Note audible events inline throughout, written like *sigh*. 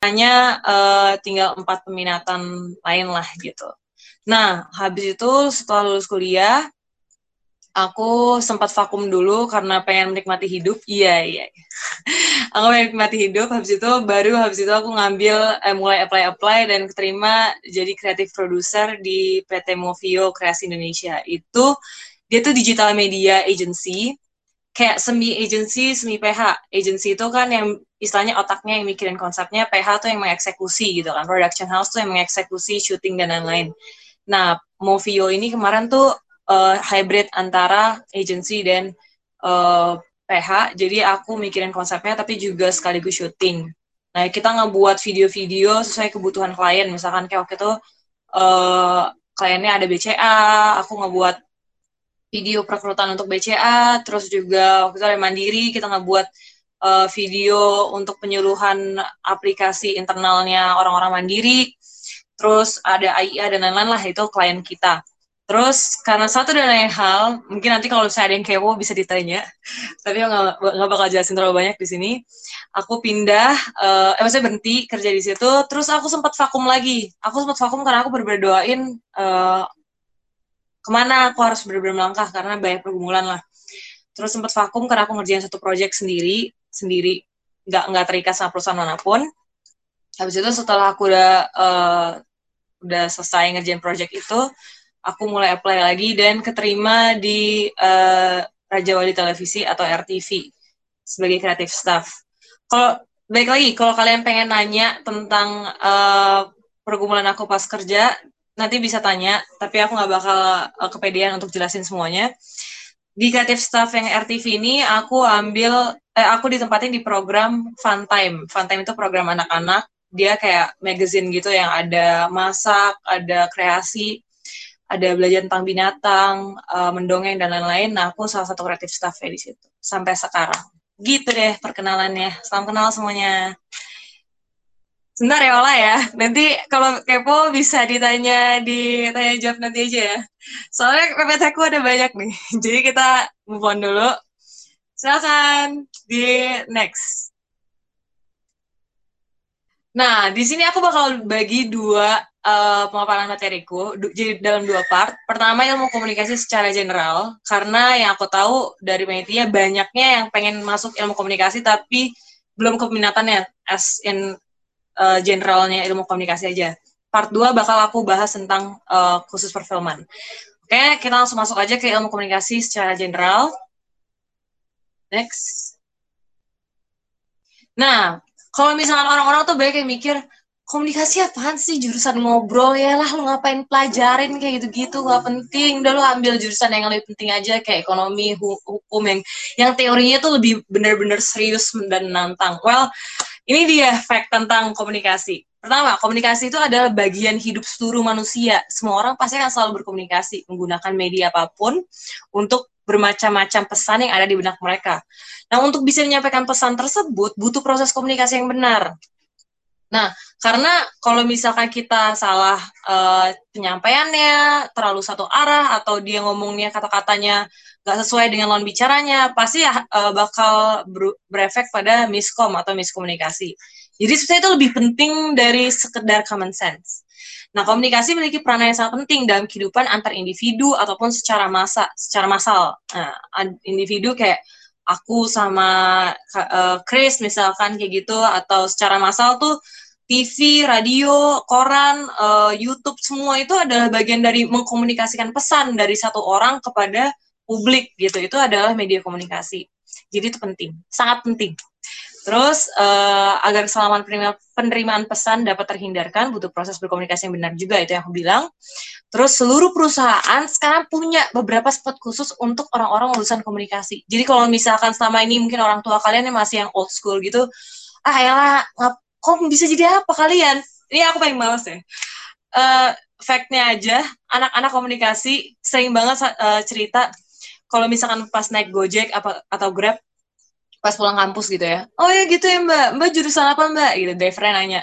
hanya uh, tinggal empat peminatan lain lah gitu. Nah, habis itu setelah lulus kuliah, aku sempat vakum dulu karena pengen menikmati hidup. Iya, iya. *laughs* aku pengen menikmati hidup. Habis itu baru habis itu aku ngambil eh, mulai apply-apply dan keterima jadi kreatif produser di PT Movio Kreasi Indonesia. Itu dia tuh digital media agency kayak semi agency, semi PH. Agency itu kan yang istilahnya otaknya yang mikirin konsepnya, PH tuh yang mengeksekusi gitu kan. Production house tuh yang mengeksekusi syuting dan lain-lain. Nah, Movio ini kemarin tuh uh, hybrid antara agency dan uh, eh, PH. Jadi aku mikirin konsepnya tapi juga sekaligus syuting. Nah, kita ngebuat video-video sesuai kebutuhan klien. Misalkan kayak waktu itu uh, kliennya ada BCA, aku ngebuat video perekrutan untuk BCA, terus juga waktu itu ada Mandiri, kita ngebuat uh, video untuk penyuluhan aplikasi internalnya orang-orang Mandiri, terus ada AIA dan lain-lain lah, itu klien kita. Terus karena satu dan lain hal, mungkin nanti kalau saya ada yang kepo bisa ditanya, *laughs* tapi nggak bakal jelasin terlalu banyak di sini. Aku pindah, uh, eh maksudnya berhenti kerja di situ, terus aku sempat vakum lagi. Aku sempat vakum karena aku berdoain uh, ke mana aku harus benar-benar melangkah karena banyak pergumulan lah terus sempat vakum karena aku ngerjain satu project sendiri sendiri nggak nggak terikat sama perusahaan mana pun habis itu setelah aku udah uh, udah selesai ngerjain project itu aku mulai apply lagi dan keterima di uh, Raja Wali Televisi atau RTV sebagai kreatif staff. Kalau baik lagi, kalau kalian pengen nanya tentang uh, pergumulan aku pas kerja, nanti bisa tanya, tapi aku nggak bakal uh, kepedean untuk jelasin semuanya. Di kreatif staff yang RTV ini, aku ambil, eh, aku ditempatin di program Fun Time. Fun Time itu program anak-anak, dia kayak magazine gitu yang ada masak, ada kreasi, ada belajar tentang binatang, uh, mendongeng dan lain-lain. Nah, aku salah satu kreatif staff di situ sampai sekarang. Gitu deh perkenalannya. Salam kenal semuanya. Sebentar ya Ola ya. Nanti kalau kepo bisa ditanya di tanya jawab nanti aja ya. Soalnya PPT aku ada banyak nih. *laughs* Jadi kita move on dulu. Silakan di next. Nah, di sini aku bakal bagi dua uh, pemaparan materiku jadi dalam dua part. Pertama ilmu komunikasi secara general karena yang aku tahu dari media banyaknya yang pengen masuk ilmu komunikasi tapi belum keminatannya as in uh, generalnya ilmu komunikasi aja. Part 2 bakal aku bahas tentang uh, khusus perfilman. Oke, kita langsung masuk aja ke ilmu komunikasi secara general. Next. Nah, kalau misalkan orang-orang tuh banyak yang mikir, komunikasi apaan sih jurusan ngobrol ya lah lu ngapain pelajarin kayak gitu-gitu gak penting udah lu ambil jurusan yang lebih penting aja kayak ekonomi hukum yang yang teorinya tuh lebih bener-bener serius dan menantang well ini dia fact tentang komunikasi. Pertama, komunikasi itu adalah bagian hidup seluruh manusia. Semua orang pasti akan selalu berkomunikasi menggunakan media apa pun untuk bermacam-macam pesan yang ada di benak mereka. Nah, untuk bisa menyampaikan pesan tersebut butuh proses komunikasi yang benar. Nah, karena kalau misalkan kita salah uh, penyampaiannya, terlalu satu arah, atau dia ngomongnya kata-katanya nggak sesuai dengan lawan bicaranya, pasti uh, bakal ber berefek pada miskom atau miskomunikasi. Jadi sebenarnya itu lebih penting dari sekedar common sense. Nah, komunikasi memiliki peran yang sangat penting dalam kehidupan antar individu ataupun secara masa, secara massal. Nah, individu kayak aku sama uh, Chris misalkan kayak gitu atau secara massal tuh TV, radio, koran, uh, YouTube semua itu adalah bagian dari mengkomunikasikan pesan dari satu orang kepada publik gitu. Itu adalah media komunikasi. Jadi itu penting, sangat penting. Terus uh, agar keselamatan penerimaan pesan dapat terhindarkan butuh proses berkomunikasi yang benar juga itu yang aku bilang. Terus seluruh perusahaan sekarang punya beberapa spot khusus untuk orang-orang lulusan komunikasi. Jadi kalau misalkan selama ini mungkin orang tua kalian yang masih yang old school gitu, ah ya kok bisa jadi apa kalian? Ini aku paling males ya. Uh, fact-nya aja, anak-anak komunikasi sering banget uh, cerita kalau misalkan pas naik Gojek apa atau Grab pas pulang kampus gitu ya. Oh ya gitu ya Mbak. Mbak jurusan apa Mbak? Gitu drivernya nanya.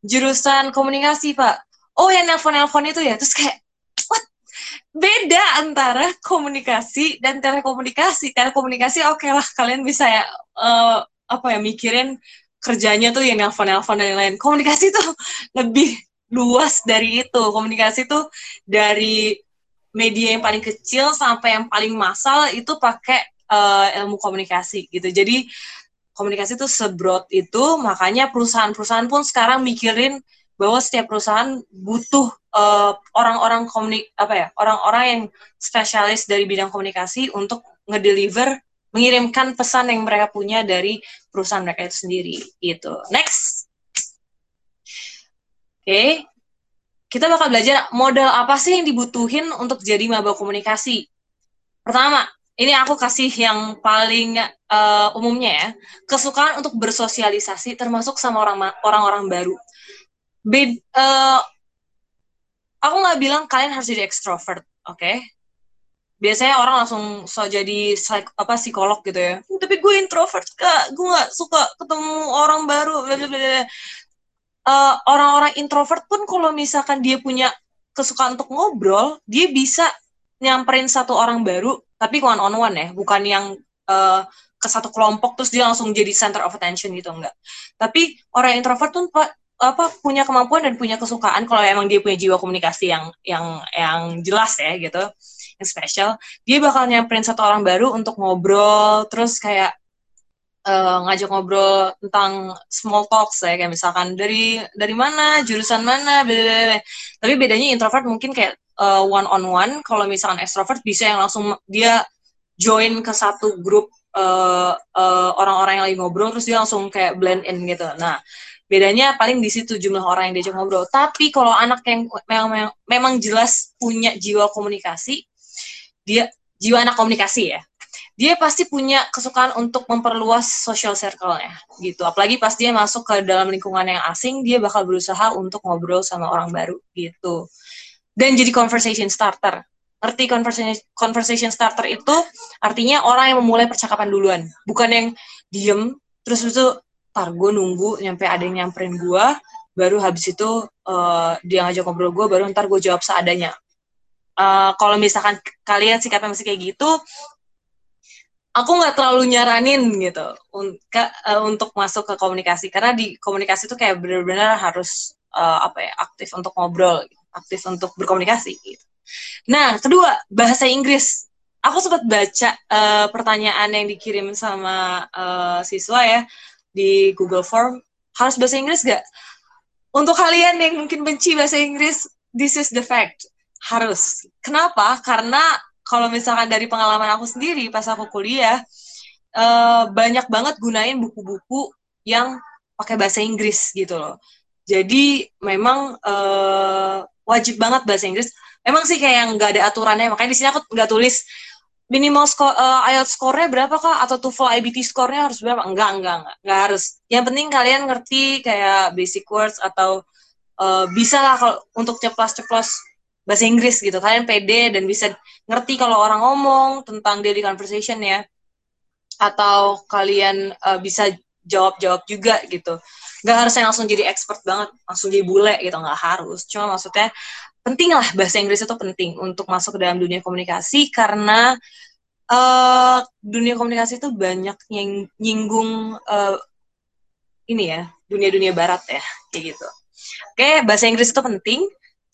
Jurusan komunikasi Pak. Oh ya nelpon-nelpon itu ya. Terus kayak what? Beda antara komunikasi dan telekomunikasi. Telekomunikasi oke okay lah kalian bisa ya uh, apa ya mikirin kerjanya tuh yang nelfon-nelfon dan lain-lain. Komunikasi tuh *laughs* lebih luas dari itu. Komunikasi tuh dari media yang paling kecil sampai yang paling massal itu pakai uh, ilmu komunikasi gitu. Jadi komunikasi itu sebrot itu, makanya perusahaan-perusahaan pun sekarang mikirin bahwa setiap perusahaan butuh uh, orang-orang komunik apa ya orang-orang yang spesialis dari bidang komunikasi untuk ngedeliver mengirimkan pesan yang mereka punya dari perusahaan mereka itu sendiri gitu next oke okay. kita bakal belajar modal apa sih yang dibutuhin untuk jadi maba komunikasi pertama ini aku kasih yang paling uh, umumnya ya kesukaan untuk bersosialisasi termasuk sama orang orang-orang baru Bed, uh, aku nggak bilang kalian harus jadi ekstrovert, oke? Okay? Biasanya orang langsung so jadi psik, apa psikolog gitu ya. Tapi gue introvert kak, gue nggak suka ketemu orang baru. Uh, *laughs* orang-orang introvert pun kalau misalkan dia punya kesukaan untuk ngobrol, dia bisa nyamperin satu orang baru, tapi one on one ya, bukan yang uh, ke satu kelompok terus dia langsung jadi center of attention gitu enggak. Tapi orang introvert pun apa punya kemampuan dan punya kesukaan kalau emang dia punya jiwa komunikasi yang yang yang jelas ya gitu yang spesial dia bakal nyamperin satu orang baru untuk ngobrol terus kayak uh, ngajak ngobrol tentang small talks ya kayak misalkan dari dari mana jurusan mana bla bla bla tapi bedanya introvert mungkin kayak uh, one on one kalau misalkan extrovert bisa yang langsung dia join ke satu grup uh, uh, orang-orang yang lagi ngobrol terus dia langsung kayak blend in gitu. Nah bedanya paling di situ jumlah orang yang diajak ngobrol. Tapi kalau anak yang memang memang jelas punya jiwa komunikasi dia jiwa anak komunikasi ya dia pasti punya kesukaan untuk memperluas social circle-nya gitu. Apalagi pas dia masuk ke dalam lingkungan yang asing dia bakal berusaha untuk ngobrol sama orang baru gitu dan jadi conversation starter. Ngerti conversation conversation starter itu artinya orang yang memulai percakapan duluan. Bukan yang diem terus itu ntar gue nunggu nyampe ada yang nyamperin gue baru habis itu uh, dia ngajak ngobrol gue baru ntar gue jawab seadanya. Uh, kalau misalkan kalian sikapnya masih kayak gitu aku nggak terlalu nyaranin gitu un ke, uh, untuk masuk ke komunikasi. Karena di komunikasi itu kayak benar-benar harus uh, apa ya aktif untuk ngobrol aktif untuk berkomunikasi gitu. nah kedua bahasa Inggris aku sempat baca uh, pertanyaan yang dikirim sama uh, siswa ya di Google Form harus bahasa Inggris gak? Untuk kalian yang mungkin benci bahasa Inggris, this is the fact. Harus. Kenapa? Karena kalau misalkan dari pengalaman aku sendiri pas aku kuliah, uh, banyak banget gunain buku-buku yang pakai bahasa Inggris gitu loh. Jadi memang uh, wajib banget bahasa Inggris. Emang sih kayak yang nggak ada aturannya, makanya di sini aku nggak tulis. Minimal skor uh, IELTS skornya berapa kak? Atau TOEFL IBT skornya harus berapa? Enggak enggak enggak enggak harus. Yang penting kalian ngerti kayak basic words atau uh, bisa lah kalau untuk ceplos-ceplos bahasa Inggris gitu. Kalian pede dan bisa ngerti kalau orang ngomong tentang daily conversation ya atau kalian uh, bisa jawab-jawab juga gitu nggak harus yang langsung jadi expert banget langsung jadi bule gitu nggak harus cuma maksudnya penting lah bahasa Inggris itu penting untuk masuk ke dalam dunia komunikasi karena uh, dunia komunikasi itu banyak yang nyinggung uh, ini ya dunia-dunia barat ya kayak gitu. Oke bahasa Inggris itu penting.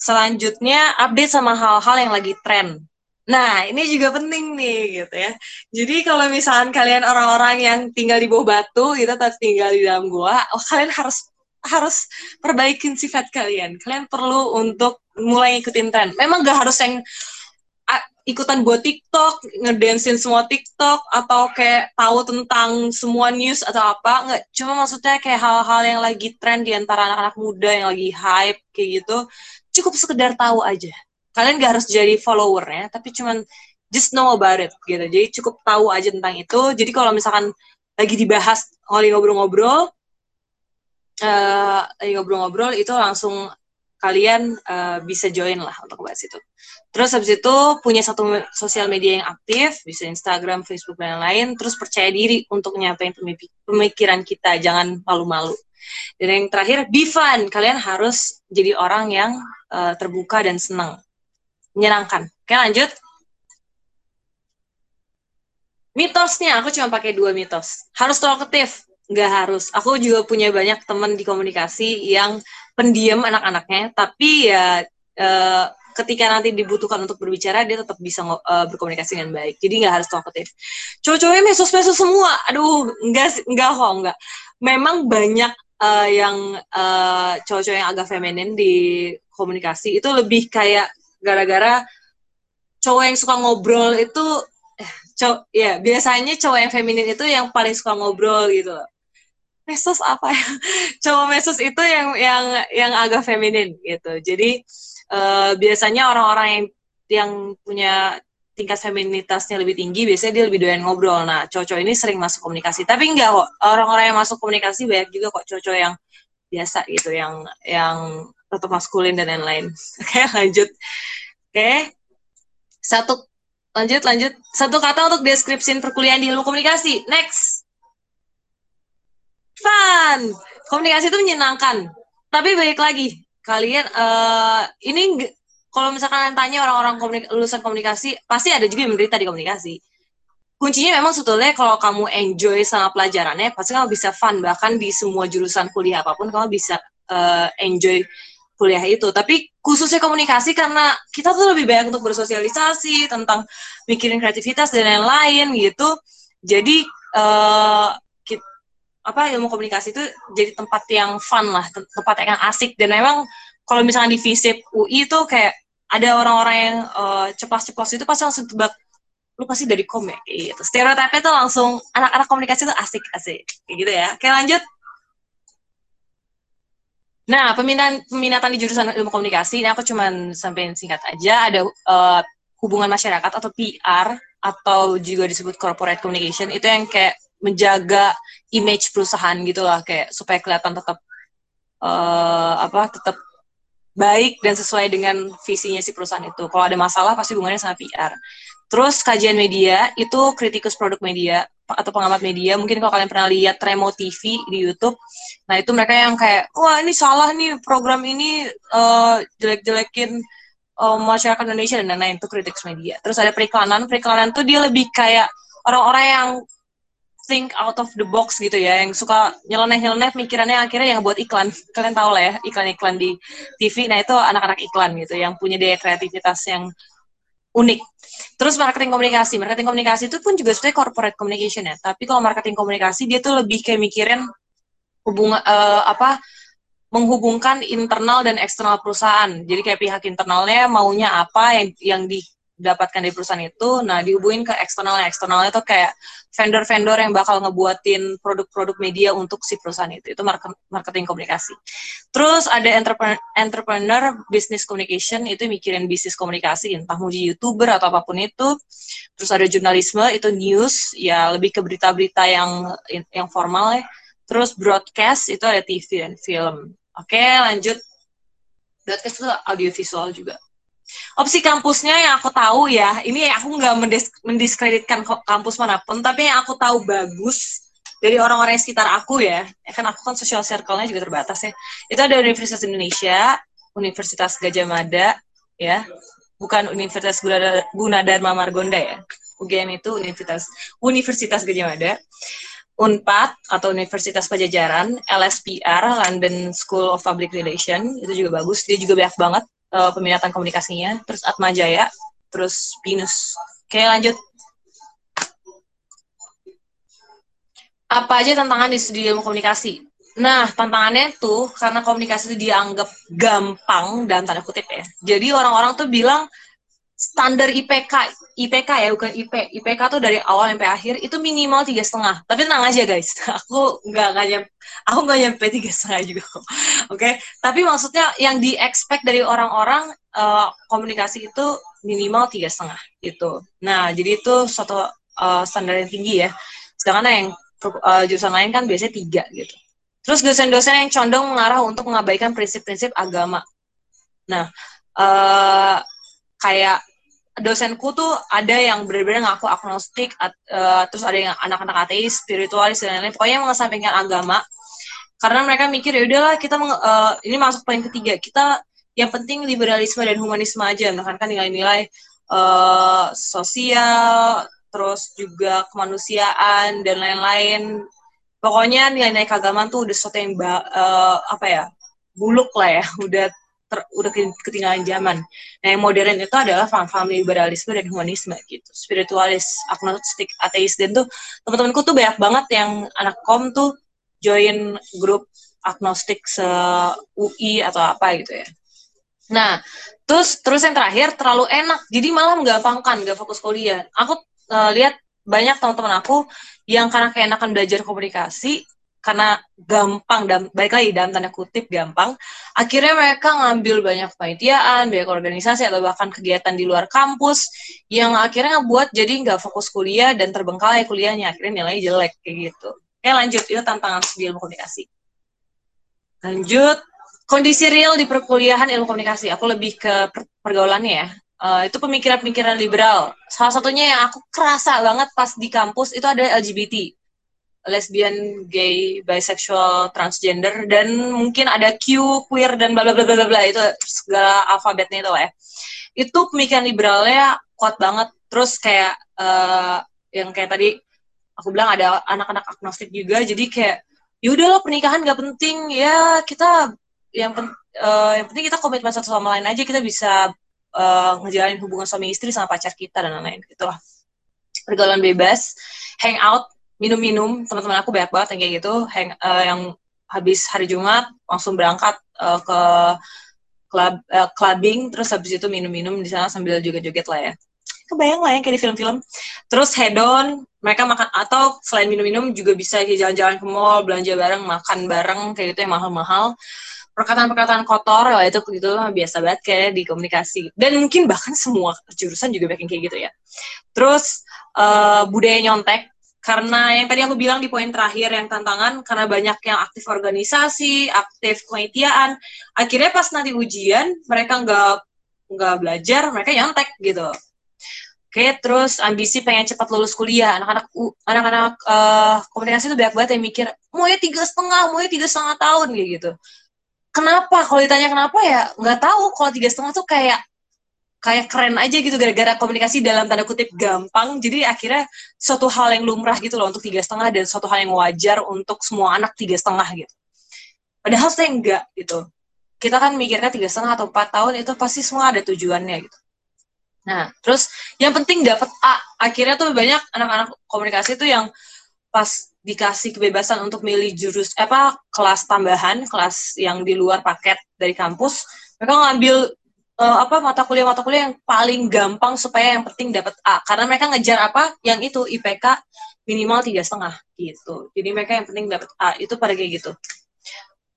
Selanjutnya update sama hal-hal yang lagi tren. Nah, ini juga penting nih gitu ya. Jadi kalau misalkan kalian orang-orang yang tinggal di bawah batu gitu atau tinggal di dalam gua, oh, kalian harus harus perbaikin sifat kalian. Kalian perlu untuk mulai ikutin tren. Memang gak harus yang ikutan buat TikTok, ngedansin semua TikTok atau kayak tahu tentang semua news atau apa, nggak. Cuma maksudnya kayak hal-hal yang lagi tren di antara anak-anak muda yang lagi hype kayak gitu, cukup sekedar tahu aja. Kalian gak harus jadi followernya, tapi cuman just know about it gitu. Jadi cukup tahu aja tentang itu. Jadi kalau misalkan lagi dibahas, lagi ngobrol-ngobrol, uh, lagi ngobrol-ngobrol itu langsung kalian uh, bisa join lah untuk bahas itu. Terus habis itu punya satu sosial media yang aktif, bisa Instagram, Facebook dan lain-lain. Terus percaya diri untuk nyampein pemikiran kita, jangan malu-malu. Dan yang terakhir, be fun. Kalian harus jadi orang yang uh, terbuka dan senang, menyenangkan. Oke lanjut. Mitosnya, aku cuma pakai dua mitos. Harus talkative. nggak harus. Aku juga punya banyak teman di komunikasi yang pendiam anak-anaknya, tapi ya uh, ketika nanti dibutuhkan untuk berbicara dia tetap bisa uh, berkomunikasi dengan baik. Jadi nggak harus talkative. Cowok-cowoknya mesos-mesos semua. Aduh, enggak enggak kok, enggak. Memang banyak uh, yang uh, cowok-cowok yang agak feminin di komunikasi itu lebih kayak gara-gara cowok yang suka ngobrol itu eh, cowok ya biasanya cowok yang feminin itu yang paling suka ngobrol gitu loh. Mesos apa ya? *laughs* Cowok mesos itu yang yang yang agak feminin gitu. Jadi uh, biasanya orang-orang yang yang punya tingkat feminitasnya lebih tinggi biasanya dia lebih doyan ngobrol. Nah cowok-cowok ini sering masuk komunikasi. Tapi enggak kok orang-orang yang masuk komunikasi banyak juga kok cowok-cowok yang biasa gitu yang yang tetap maskulin dan lain-lain *laughs* oke lanjut oke satu lanjut lanjut satu kata untuk deskripsi perkuliahan di ilmu komunikasi next fun. Komunikasi itu menyenangkan. Tapi balik lagi, kalian uh, ini kalau misalkan tanya orang-orang komunik lulusan komunikasi, pasti ada juga yang menderita di komunikasi. Kuncinya memang sebetulnya kalau kamu enjoy sama pelajarannya, pasti kamu bisa fun. Bahkan di semua jurusan kuliah apa pun, kamu bisa uh, enjoy kuliah itu. Tapi khususnya komunikasi karena kita tuh lebih banyak untuk bersosialisasi, tentang mikirin kreativitas dan lain-lain gitu. Jadi uh, apa ilmu komunikasi itu jadi tempat yang fun lah, tempat yang asik dan memang kalau misalnya di FISIP UI itu kayak ada orang-orang yang uh, ceplas-ceplos itu pasti langsung tebak lu pasti dari kom ya gitu. Stereotipnya tuh langsung anak-anak komunikasi itu asik-asik kayak gitu ya. Oke lanjut. Nah, peminatan peminatan di jurusan ilmu komunikasi ini aku cuman sampein singkat aja ada uh, hubungan masyarakat atau PR atau juga disebut corporate communication itu yang kayak menjaga image perusahaan gitu lah kayak supaya kelihatan tetap uh, apa tetap baik dan sesuai dengan visinya si perusahaan itu. Kalau ada masalah pasti hubungannya sama PR. Terus kajian media itu kritikus produk media atau pengamat media. Mungkin kalau kalian pernah lihat Tremo TV di YouTube, nah itu mereka yang kayak wah ini salah nih program ini uh, jelek-jelekin uh, masyarakat Indonesia. Dan lain-lain itu kritikus media. Terus ada periklanan, periklanan tuh dia lebih kayak orang-orang yang think out of the box gitu ya. Yang suka nyeleneh-nyeleneh mikirannya akhirnya yang buat iklan. Kalian tahu lah ya iklan-iklan di TV nah itu anak-anak iklan gitu yang punya daya kreativitas yang unik. Terus marketing komunikasi marketing komunikasi itu pun juga sebenarnya corporate communication ya. Tapi kalau marketing komunikasi dia tuh lebih kayak mikirin hubungan uh, apa menghubungkan internal dan eksternal perusahaan. Jadi kayak pihak internalnya maunya apa yang yang di dapatkan dari perusahaan itu, nah dihubungin ke eksternal, eksternalnya itu kayak vendor-vendor yang bakal ngebuatin produk-produk media untuk si perusahaan itu, itu marketing komunikasi. Terus ada entrepreneur, entrepreneur business communication, itu mikirin bisnis komunikasi, entah mau di youtuber atau apa pun itu. Terus ada jurnalisme, itu news, ya lebih ke berita-berita yang yang formal ya. Terus broadcast, itu ada TV dan film. Oke, lanjut. Broadcast itu audiovisual juga opsi kampusnya yang aku tahu ya ini aku nggak mendisk mendiskreditkan kampus mana pun tapi yang aku tahu bagus dari orang-orang sekitar aku ya, ya kan aku kan social circle-nya juga terbatas ya itu ada Universitas Indonesia Universitas Gajah Mada ya bukan Universitas Gunadarma Margonda ya UGM itu Universitas Universitas Gajah Mada Unpad atau Universitas Pajajaran, LSPR London School of Public Relations itu juga bagus, dia juga banyak banget uh, peminatan komunikasinya, terus Atma Jaya, terus Pinus. Oke, lanjut. Apa aja tantangan di studi ilmu komunikasi? Nah, tantangannya tuh karena komunikasi itu dianggap gampang dalam tanda kutip ya. Jadi orang-orang tuh bilang standar IPK IPK ya bukan IP IPK tuh dari awal sampai akhir itu minimal tiga setengah. Tapi tenang aja guys. *laughs* Aku nggak nggak nyampe aku nggak nyampe tiga setengah juga *laughs* oke? Okay? tapi maksudnya yang di expect dari orang-orang uh, komunikasi itu minimal tiga setengah gitu. Nah jadi itu suatu uh, standar yang tinggi ya. Sedangkan yang uh, jurusan lain kan biasanya tiga gitu. Terus dosen-dosen yang condong mengarah untuk mengabaikan prinsip-prinsip agama. Nah uh, kayak dosenku tuh ada yang benar-benar ngaku agnostik, uh, terus ada yang anak-anak ateis, spiritualis dan lain-lain. Pokoknya mengesampingkan agama. Karena mereka mikir ya udahlah kita uh, ini masuk poin ketiga. Kita yang penting liberalisme dan humanisme aja, menekankan nilai-nilai uh, sosial, terus juga kemanusiaan dan lain-lain. pokoknya nilai-nilai keagamaan tuh udah sesuatu yang uh, apa ya buluk lah ya *laughs* udah ter, udah ketinggalan zaman. Nah yang modern itu adalah paham-paham liberalisme dan humanisme gitu, spiritualis, agnostik, ateis dan tuh teman-temanku tuh banyak banget yang anak kom tuh join grup agnostik se UI atau apa gitu ya. Nah, terus terus yang terakhir terlalu enak, jadi malah menggampangkan, gak fokus kuliah. Aku uh, lihat banyak teman-teman aku yang karena keenakan belajar komunikasi, karena gampang dan baik lagi dalam tanda kutip gampang. Akhirnya mereka ngambil banyak panitiaan banyak organisasi atau bahkan kegiatan di luar kampus yang akhirnya ngebuat jadi nggak fokus kuliah dan terbengkalai kuliahnya. Akhirnya nilainya jelek kayak gitu. Oke lanjut. Itu tantangan di ilmu komunikasi. Lanjut. Kondisi real di perkuliahan ilmu komunikasi. Aku lebih ke pergaulannya ya. Uh, itu pemikiran-pemikiran liberal. Salah satunya yang aku kerasa banget pas di kampus itu ada LGBT lesbian, gay, bisexual, transgender dan mungkin ada Q, queer dan bla bla bla bla bla itu segala alfabetnya itu lah ya. Itu pemikiran liberalnya kuat banget. Terus kayak uh, yang kayak tadi aku bilang ada anak-anak agnostik juga. Jadi kayak yaudah lo pernikahan gak penting. Ya kita yang pen, uh, yang penting kita komitmen satu sama lain aja. Kita bisa uh, ngejalanin hubungan suami istri sama pacar kita dan lain-lain. Gitulah pergaulan bebas. Hangout minum-minum teman-teman aku banyak banget yang kayak gitu hang, uh, yang habis hari Jumat langsung berangkat uh, ke club uh, clubbing terus habis itu minum-minum di sana sambil joget-joget lah ya. Kebayang lah ya kayak di film-film. Terus head on mereka makan atau selain minum-minum juga bisa jalan-jalan ke mall belanja bareng makan bareng kayak gitu yang mahal-mahal. Perkataan-perkataan kotor lah itu gitu biasa banget kayak di komunikasi. Dan mungkin bahkan semua jurusan juga bikin kayak gitu ya. Terus uh, budaya nyontek karena yang tadi aku bilang di poin terakhir yang tantangan karena banyak yang aktif organisasi, aktif kepanitiaan, akhirnya pas nanti ujian mereka nggak nggak belajar, mereka nyontek gitu. Oke, terus ambisi pengen cepat lulus kuliah. Anak-anak anak-anak uh, komunikasi itu banyak banget yang mikir, mau ya tiga setengah, mau ya tiga setengah tahun kayak gitu. Kenapa? Kalau ditanya kenapa ya nggak tahu. Kalau tiga setengah tuh kayak kayak keren aja gitu gara-gara komunikasi dalam tanda kutip gampang. Jadi akhirnya suatu hal yang lumrah gitu loh untuk tiga setengah dan suatu hal yang wajar untuk semua anak tiga setengah gitu. Padahal saya enggak gitu. Kita kan mikirnya tiga setengah atau empat tahun itu pasti semua ada tujuannya gitu. Nah terus yang penting dapat A. Akhirnya tuh banyak anak-anak komunikasi tuh yang pas dikasih kebebasan untuk milih jurus apa kelas tambahan kelas yang di luar paket dari kampus mereka ngambil uh, apa mata kuliah mata kuliah yang paling gampang supaya yang penting dapat A. Karena mereka ngejar apa? Yang itu IPK minimal tiga setengah gitu. Jadi mereka yang penting dapat A. Itu pada kayak gitu.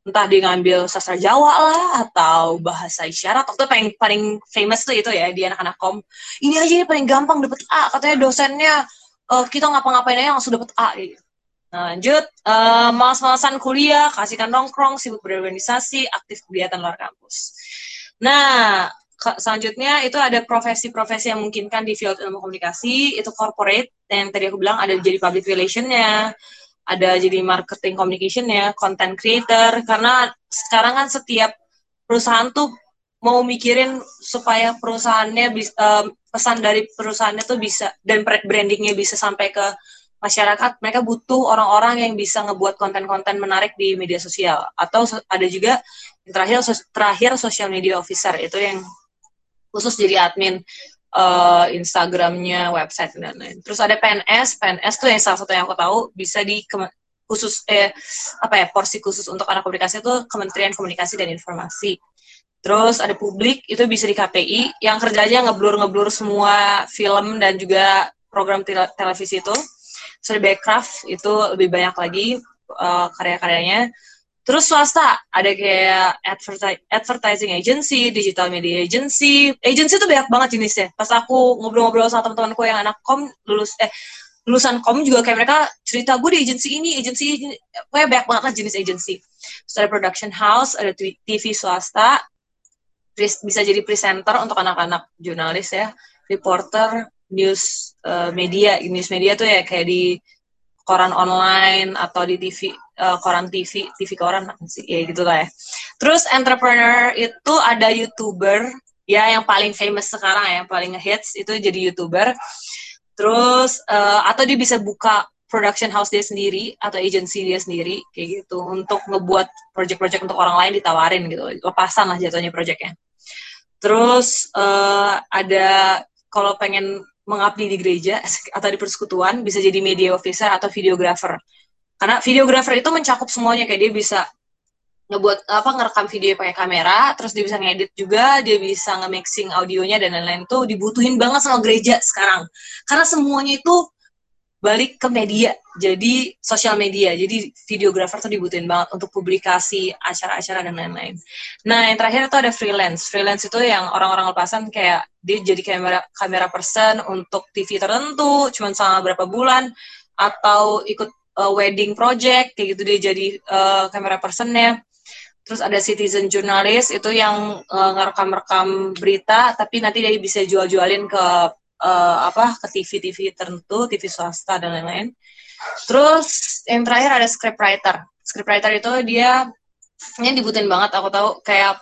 Entah dia ngambil sastra Jawa lah atau bahasa isyarat waktu paling paling famous tuh itu ya di anak-anak kom. Ini aja yang paling gampang dapat A katanya dosennya uh, kita ngapa-ngapain aja langsung dapat A gitu. Nah, lanjut, uh, malas-malasan kuliah, kasihkan nongkrong, sibuk berorganisasi, aktif kegiatan luar kampus. Nah, selanjutnya itu ada profesi-profesi yang memungkinkan di field ilmu komunikasi, itu corporate, yang tadi aku bilang ada jadi public relation-nya, ada jadi marketing communication-nya, content creator, karena sekarang kan setiap perusahaan tuh mau mikirin supaya perusahaannya bisa, uh, pesan dari perusahaannya tuh bisa dan brandingnya bisa sampai ke masyarakat mereka butuh orang-orang yang bisa ngebuat konten-konten menarik di media sosial. Atau ada juga yang terakhir terakhir social media officer itu yang khusus jadi admin uh, Instagramnya website dan lain-lain. Terus ada PNS PNS tuh yang salah satu yang aku tahu bisa di khusus eh apa ya porsi khusus untuk anak komunikasi itu Kementerian Komunikasi dan Informasi. Terus ada publik itu bisa di KPI yang kerjanya ngeblur ngeblur semua film dan juga program televisi itu Sorry Backcraft itu lebih banyak lagi uh, karya-karyanya. Terus swasta ada kayak advertising agency, digital media agency. Agency itu banyak banget jenisnya. Pas aku ngobrol-ngobrol sama teman-temanku yang anak kom lulus eh lulusan kom juga kayak mereka cerita gue di agency ini, agency kayak banyak banget lah jenis agency. Terus ada production house, ada TV swasta, bisa jadi presenter untuk anak-anak jurnalis ya, reporter, news uh, media news media tuh ya kayak di koran online atau di TV uh, eh, koran TV TV koran sih? Ya gitu lah ya. Terus entrepreneur itu ada youtuber ya yang paling famous sekarang ya yang paling hits itu jadi youtuber. Terus uh, atau dia bisa buka production house dia sendiri atau agency dia sendiri kayak gitu untuk ngebuat project-project untuk orang lain ditawarin gitu. Lepasan lah jatuhnya projectnya. Terus uh, ada kalau pengen mengabdi di gereja atau di persekutuan bisa jadi media officer atau videographer. Karena videographer itu mencakup semuanya kayak dia bisa ngebuat apa ngerekam video pakai kamera terus dia bisa ngedit juga dia bisa nge-mixing audionya dan lain-lain. Tuh dibutuhin banget sama gereja sekarang. Karena semuanya itu balik ke media jadi sosial media. Jadi videographer tuh dibutuhin banget untuk publikasi acara-acara dan lain-lain. Nah yang terakhir itu ada freelance. Freelance itu yang orang-orang lepasan kayak dia jadi kamera kamera person untuk TV tertentu cuma selama berapa bulan atau ikut uh, wedding project kayak gitu dia jadi uh, kamera personnya terus ada citizen journalist itu yang uh, ngerekam-rekam berita tapi nanti dia bisa jual-jualin ke uh, apa ke TV-TV tertentu, TV swasta dan lain-lain. Terus yang terakhir ada scriptwriter. Scriptwriter itu dia ini dibutuhin banget aku tahu kayak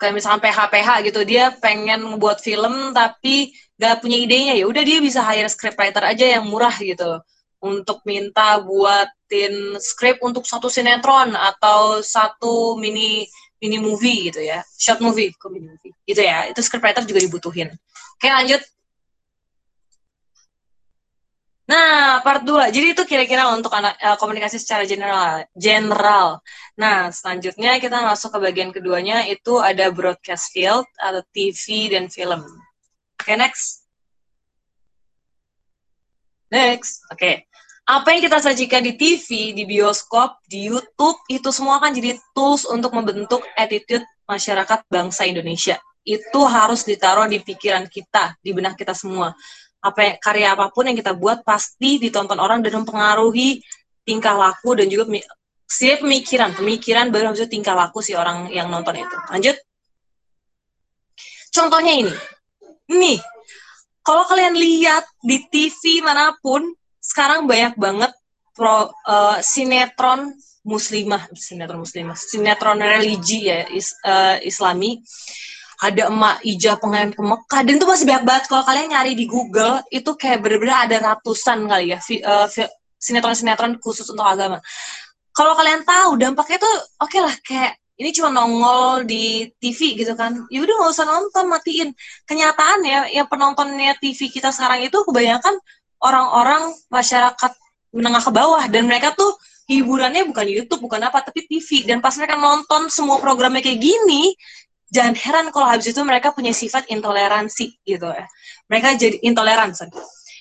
kayak misalkan PH-PH gitu dia pengen membuat film tapi gak punya idenya. Ya udah dia bisa hire scriptwriter aja yang murah gitu. Untuk minta buatin script untuk satu sinetron atau satu mini mini movie gitu ya. Short movie kok mini movie? Gitu ya itu scriptwriter juga dibutuhin. Oke lanjut Nah, part 2. Jadi itu kira-kira untuk anak uh, komunikasi secara general. General. Nah, selanjutnya kita masuk ke bagian keduanya itu ada broadcast field atau TV dan film. Oke, okay, next. Next. Oke. Okay. Apa yang kita sajikan di TV, di bioskop, di YouTube, itu semua kan jadi tools untuk membentuk attitude masyarakat bangsa Indonesia. Itu harus ditaruh di pikiran kita, di benak kita semua apa karya apa pun yang kita buat pasti ditonton orang dan mempengaruhi tingkah laku dan juga sih pemikiran. Pemikiran baru habis tingkah laku si orang yang nonton itu. Lanjut. Contohnya ini. Nih kalau kalian lihat di TV mana pun sekarang banyak banget pro uh, sinetron muslimah sinetron muslimah sinetron religi ya is, uh, islami ada emak ijah pengen ke Mekah. Dan itu masih banyak banget. Kalau kalian nyari di Google itu kayak bener-bener ada ratusan kali ya uh, sinetron-sinetron khusus untuk agama. Kalau kalian tahu dampaknya tuh oke okay lah kayak ini cuma nongol di TV gitu kan. Ya udah nggak usah nonton matiin. Kenyataan ya yang penontonnya TV kita sekarang itu kebanyakan orang-orang masyarakat menengah ke bawah. Dan mereka tuh hiburannya bukan YouTube bukan apa tapi TV dan pas mereka nonton semua programnya kayak gini jangan heran kalau habis itu mereka punya sifat intoleransi gitu ya. Mereka jadi intoleran,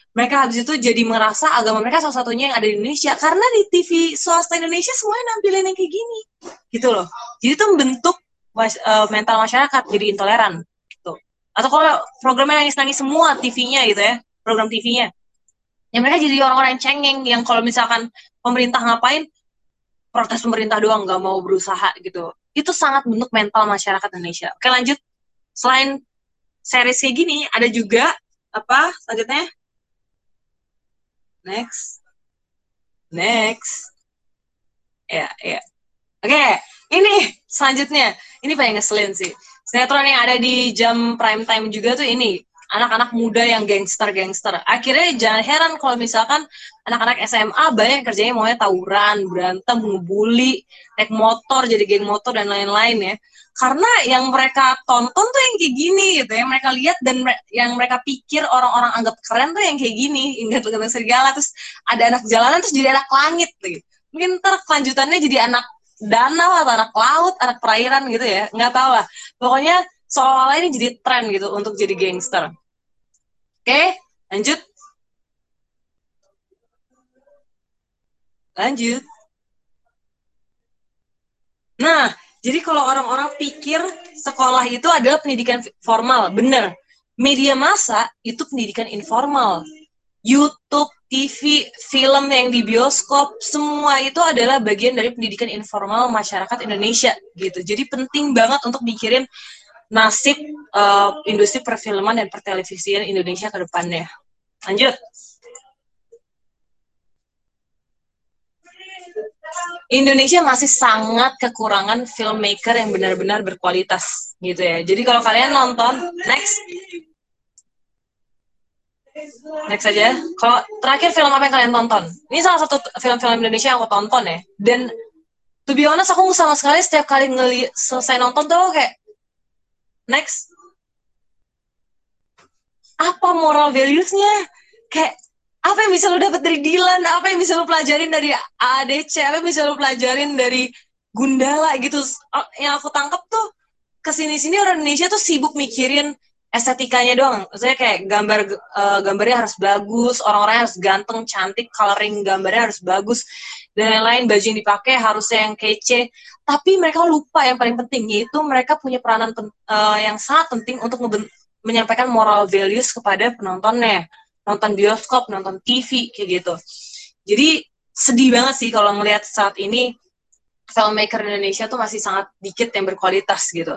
Mereka habis itu jadi merasa agama mereka salah satunya yang ada di Indonesia karena di TV swasta Indonesia semuanya nampilin yang kayak gini, gitu loh. Jadi itu membentuk uh, mental masyarakat jadi intoleran, gitu. Atau kalau programnya nangis-nangis semua TV-nya gitu ya, program TV-nya. Ya mereka jadi orang-orang yang cengeng yang kalau misalkan pemerintah ngapain protes pemerintah doang nggak mau berusaha gitu itu sangat bentuk mental masyarakat Indonesia. Oke lanjut, selain series kayak gini, ada juga apa selanjutnya? Next, next, ya ya. Oke, ini selanjutnya, ini paling ngeselin sih. Sinetron yang ada di jam prime time juga tuh ini anak-anak muda yang gangster-gangster. Akhirnya jangan heran kalau misalkan anak-anak SMA banyak kerjanya maunya tawuran, berantem, ngebully, naik motor, jadi geng motor dan lain-lain ya. Karena yang mereka tonton tuh yang kayak gini gitu, yang mereka lihat dan yang mereka pikir orang-orang anggap keren tuh yang kayak gini, ingat ganteng serigala terus ada anak jalanan terus jadi anak langit gitu. Mungkin ntar kelanjutannya jadi anak danau atau anak laut, anak perairan gitu ya, nggak tahu lah. Pokoknya seolah-olah ini jadi tren gitu untuk jadi gangster. Oke, lanjut. Lanjut. Nah, jadi kalau orang-orang pikir sekolah itu adalah pendidikan formal, benar. Media massa itu pendidikan informal. YouTube, TV, film yang di bioskop, semua itu adalah bagian dari pendidikan informal masyarakat Indonesia gitu. Jadi penting banget untuk mikirin nasib uh, industri perfilman dan pertelevisian Indonesia ke depannya. Lanjut. Indonesia masih sangat kekurangan filmmaker yang benar-benar berkualitas gitu ya. Jadi kalau kalian nonton next Next aja. Kalau terakhir film apa yang kalian tonton? Ini salah satu film-film Indonesia yang aku tonton ya. Dan to be honest aku sama sekali setiap kali ngeli selesai nonton tuh kayak next apa moral values-nya? Kayak apa yang bisa lo dapat dari Dilan? Apa yang bisa lo pelajarin dari ADC? Apa yang bisa lo pelajarin dari Gundala gitu? Yang aku tangkap tuh ke sini-sini orang Indonesia tuh sibuk mikirin estetikanya doang. Maksudnya kayak gambar uh, gambarnya harus bagus, orang-orangnya harus ganteng, cantik, coloring gambarnya harus bagus dan lain-lain. Baju yang dipakai harusnya yang kece. Tapi mereka lupa yang paling penting yaitu mereka punya peranan pen, uh, yang sangat penting untuk menyampaikan moral values kepada penontonnya. Nonton bioskop, nonton TV kayak gitu. Jadi sedih banget sih kalau ngelihat saat ini filmmaker Indonesia tuh masih sangat dikit yang berkualitas gitu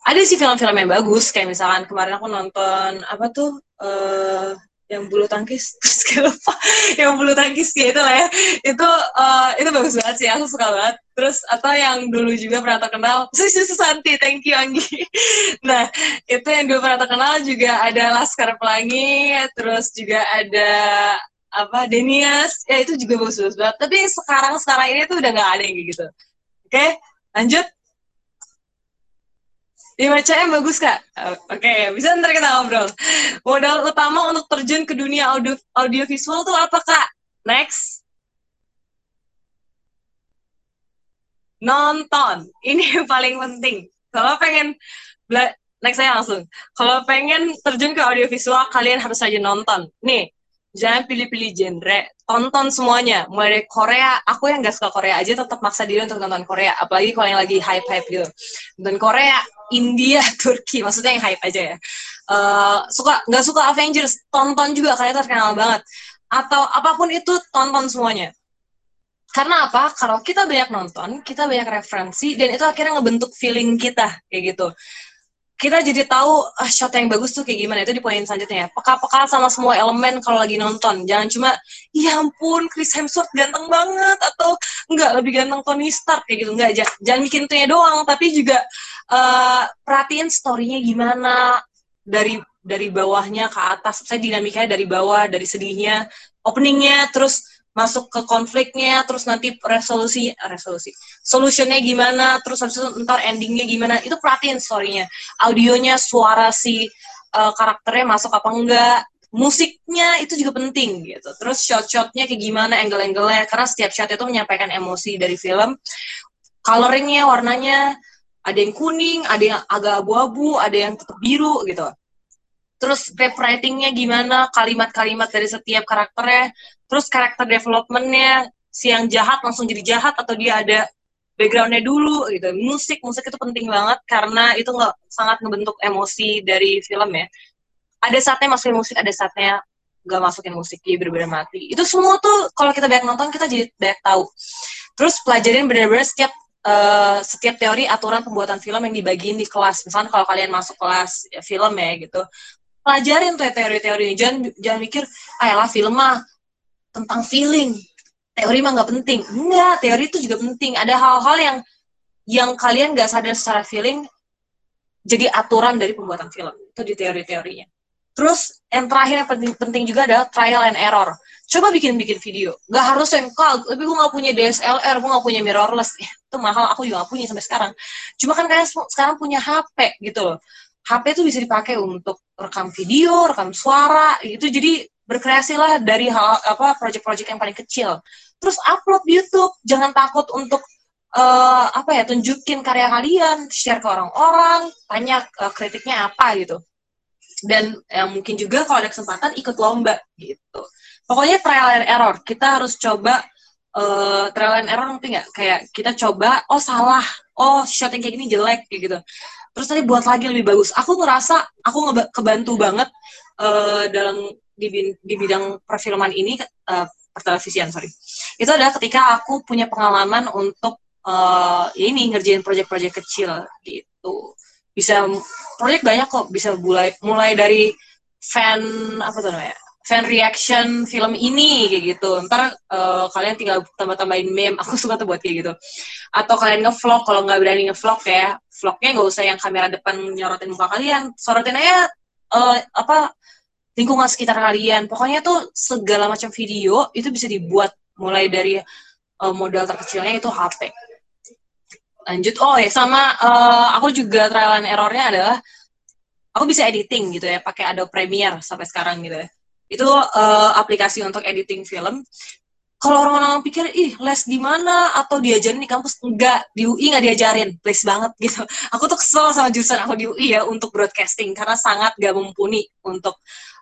ada sih film-film yang bagus kayak misalkan kemarin aku nonton apa tuh uh, yang bulu tangkis *laughs* terus kayak lupa. Yang bulu tangkis ya itu lah ya. Itu uh, itu bagus banget sih aku suka banget. Terus atau yang dulu juga pernah terkenal *laughs* Susi Susanti thank you Anggi. *laughs* Nah itu yang dulu pernah terkenal juga ada Laskar Pelangi terus juga ada apa Denias. Ya itu juga bagus, bagus banget. Tapi sekarang sekarang ini tuh udah nggak ada yang gitu. Oke lanjut 5 CM bagus kak. Oke, okay, bisa ntar kita ngobrol. Modal utama untuk terjun ke dunia audio audio visual tuh apa kak? Next. Nonton. Ini yang *laughs* paling penting. Kalau pengen next saya langsung. Kalau pengen terjun ke audio visual, kalian harus aja nonton. Nih, jangan pilih-pilih genre, tonton semuanya. Mulai dari Korea, aku yang gak suka Korea aja tetap maksa diri untuk nonton Korea. Apalagi kalau yang lagi hype-hype gitu. Dan Korea, India, *laughs* Turki, maksudnya yang hype aja ya. Uh, suka nggak suka Avengers, tonton juga kalian terkenal banget. Atau apa pun itu, tonton semuanya. Karena apa? Kalau kita banyak nonton, kita banyak referensi, dan itu akhirnya ngebentuk feeling kita, kayak gitu kita jadi tahu ah, shot yang bagus tuh kayak gimana itu di poin selanjutnya ya. Peka-peka sama semua elemen kalau lagi nonton. Jangan cuma ya ampun Chris Hemsworth ganteng banget atau enggak lebih ganteng Tony Stark kayak gitu enggak jangan, jangan bikin itunya doang tapi juga uh, perhatiin storynya gimana dari dari bawahnya ke atas. Saya dinamikanya dari bawah, dari sedihnya, openingnya, terus masuk ke konfliknya terus nanti resolusi resolusi solutionnya gimana terus habis itu ntar endingnya gimana. Itu perhatiin storynya. Audionya suara si uh, karakternya masuk apa enggak. Musiknya itu juga penting gitu. Terus shot-shotnya kayak gimana angle-angle-nya. Karena setiap shot itu menyampaikan emosi dari film. Coloringnya warnanya ada yang kuning ada yang agak abu-abu ada yang tetap biru gitu. Terus rap writingnya gimana kalimat-kalimat dari setiap karakternya terus karakter developmentnya si yang jahat langsung jadi jahat atau dia ada backgroundnya dulu gitu. Musik musik itu penting banget karena itu nggak sangat ngebentuk emosi dari film ya. Ada saatnya masukin musik ada saatnya nggak masukin musik dia berbeda mati. Itu semua tuh kalau kita banyak nonton kita jadi banyak tahu. Terus pelajarin benar-benar setiap uh, setiap teori aturan pembuatan film yang dibagiin di kelas. Misalnya kalau kalian masuk kelas ya, film ya gitu. Pelajarin tuh teori-teori ini jangan jangan mikir ah film mah tentang feeling. Teori mah nggak penting. Enggak teori itu juga penting. Ada hal-hal yang yang kalian nggak sadar secara feeling jadi aturan dari pembuatan film. Itu di teori-teorinya. Terus yang terakhir yang penting, penting juga adalah trial and error. Coba bikin bikin video. Nggak harus yang kal tapi gue nggak punya DSLR gue nggak punya mirrorless. Ya, itu mahal. Aku juga gak punya sampai sekarang. Cuma kan kalian sekarang punya HP gitu loh. HP itu bisa dipakai untuk rekam video, rekam suara, gitu. Jadi berkreasi lah dari hal apa proyek-proyek yang paling kecil. Terus upload di YouTube, jangan takut untuk uh, apa ya tunjukin karya kalian, share ke orang-orang, tanya uh, kritiknya apa gitu. Dan ya, mungkin juga kalau ada kesempatan ikut lomba gitu. Pokoknya trial and error. Kita harus coba uh, trial and error nanti nggak kayak kita coba oh salah oh shot yang kayak gini jelek kayak gitu terus tadi buat lagi lebih bagus aku ngerasa aku kebantu banget uh, dalam di, di bidang perfilman ini uh, pertelevisian sorry. Itu adalah ketika aku punya pengalaman untuk uh, ini ngerjain proyek-proyek kecil gitu. Bisa proyek banyak kok bisa mulai mulai dari fan apa tuh namanya fan reaction film ini kayak gitu. Ntar uh, kalian tinggal tambah tambahin meme aku *laughs* suka tuh buat kayak gitu. Atau kalian ngevlog kalau nggak berani ngevlog ya vlognya nggak usah yang kamera depan nyorotin muka kalian sorotin aja uh, apa lingkungan sekitar kalian. Pokoknya tuh segala macam video itu bisa dibuat mulai dari uh, modal terkecilnya itu HP. Lanjut, oh ya sama uh, aku juga trial and errornya adalah aku bisa editing gitu ya, pakai Adobe Premiere sampai sekarang gitu ya. Itu uh, aplikasi untuk editing film kalau orang-orang pikir ih les di mana atau diajarin di kampus enggak di UI nggak diajarin please banget gitu *laughs* aku tuh kesel sama jurusan aku di UI ya untuk broadcasting karena sangat gak mumpuni untuk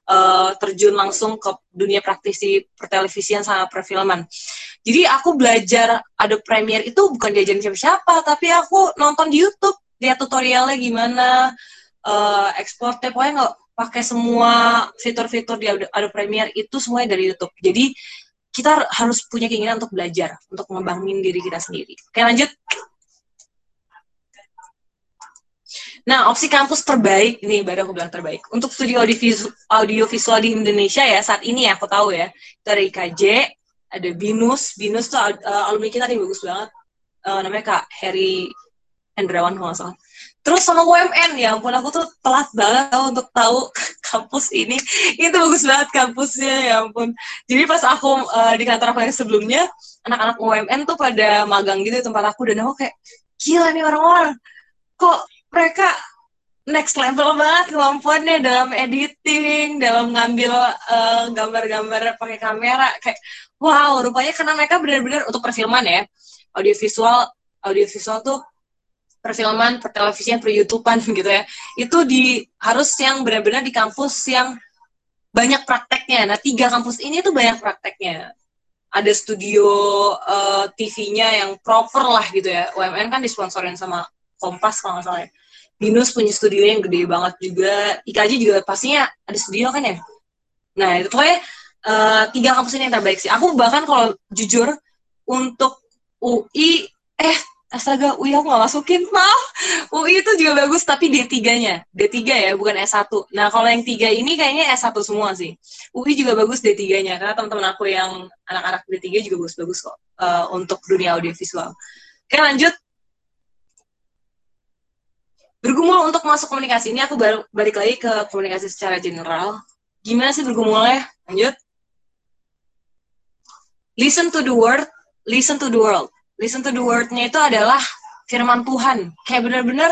uh, terjun langsung ke dunia praktisi pertelevisian sama perfilman jadi aku belajar ada Premiere itu bukan diajarin siapa-siapa tapi aku nonton di YouTube lihat tutorialnya gimana uh, ekspornya pokoknya nggak pakai semua fitur-fitur di Adobe Premiere itu semuanya dari YouTube jadi kita harus punya keinginan untuk belajar, untuk mengembangin diri kita sendiri. Oke, lanjut. Nah, opsi kampus terbaik, ini baru aku bilang terbaik. Untuk studi audiovisual, audiovisual di Indonesia ya, saat ini ya, aku tahu ya, itu ada IKJ, ada BINUS, BINUS tuh uh, alumni kita nih bagus banget, uh, namanya Kak Harry Hendrawan kalau salah. Terus sama UMN ya ampun aku tuh telat banget untuk tahu *laughs* kampus ini. Itu bagus banget kampusnya ya ampun. Jadi pas aku uh, di kantor aku yang sebelumnya, anak-anak UMN tuh pada magang gitu di tempat aku dan aku kayak gila nih orang-orang. Kok mereka next level banget kemampuannya dalam editing, dalam ngambil uh, gambar-gambar pakai kamera kayak wow, rupanya karena mereka benar-benar untuk perfilman ya. Audiovisual audiovisual tuh perfilman, pertelevisian, per YouTubean *laughs* gitu ya. Itu di harus yang benar-benar di kampus yang banyak prakteknya. Nah, tiga kampus ini tuh banyak prakteknya. Ada studio uh, eh, TV-nya yang proper lah gitu ya. UMN kan disponsorin sama Kompas kalau nggak salah ya. Binus punya studio yang gede banget juga. IKJ juga pastinya ada studio kan ya. Nah, itu pokoknya uh, tiga kampus ini yang terbaik sih. Aku bahkan kalau jujur untuk UI, eh Astaga, UI aku gak masukin, *laughs* maaf. UI itu juga bagus, tapi D3-nya. D3 ya, bukan S1. Nah, kalau yang tiga ini kayaknya S1 semua sih. UI juga bagus D3-nya, karena teman-teman aku yang anak-anak D3 juga bagus-bagus kok uh, untuk dunia audiovisual. Oke, lanjut. Bergumul untuk masuk komunikasi. Ini aku baru balik lagi ke komunikasi secara general. Gimana sih bergumulnya? Lanjut. Listen to the word, listen to the world listen to the word-nya itu adalah firman Tuhan. Kayak benar-benar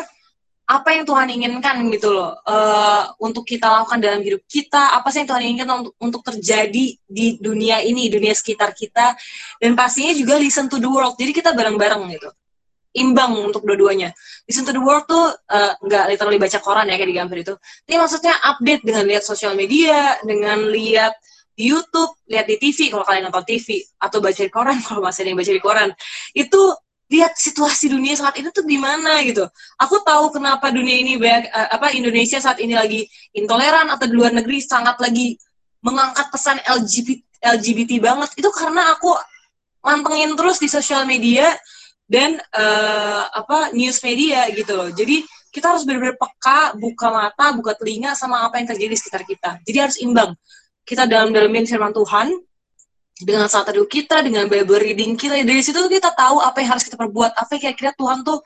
apa yang Tuhan inginkan gitu loh uh, untuk kita lakukan dalam hidup kita apa sih yang Tuhan inginkan untuk, untuk terjadi di dunia ini dunia sekitar kita dan pastinya juga listen to the world jadi kita bareng-bareng gitu imbang untuk dua-duanya listen to the world tuh uh, nggak literally baca koran ya kayak di gambar itu ini maksudnya update dengan lihat sosial media dengan lihat di YouTube, lihat di TV kalau kalian nonton TV atau baca di koran *laughs* kalau masih ada yang baca di koran. Itu lihat situasi dunia saat ini tuh gimana gitu. Aku tahu kenapa dunia ini banyak uh, apa Indonesia saat ini lagi intoleran atau di luar negeri sangat lagi mengangkat pesan LGBT LGBT banget. Itu karena aku mantengin terus di sosial media dan uh, apa news media gitu loh. Jadi kita harus benar-benar peka, buka mata, buka telinga sama apa yang terjadi di sekitar kita. Jadi harus imbang kita dalam-dalamin firman Tuhan dengan saat teduh kita, dengan Bible reading kita, dari situ kita tahu apa yang harus kita perbuat, apa yang kira-kira Tuhan tuh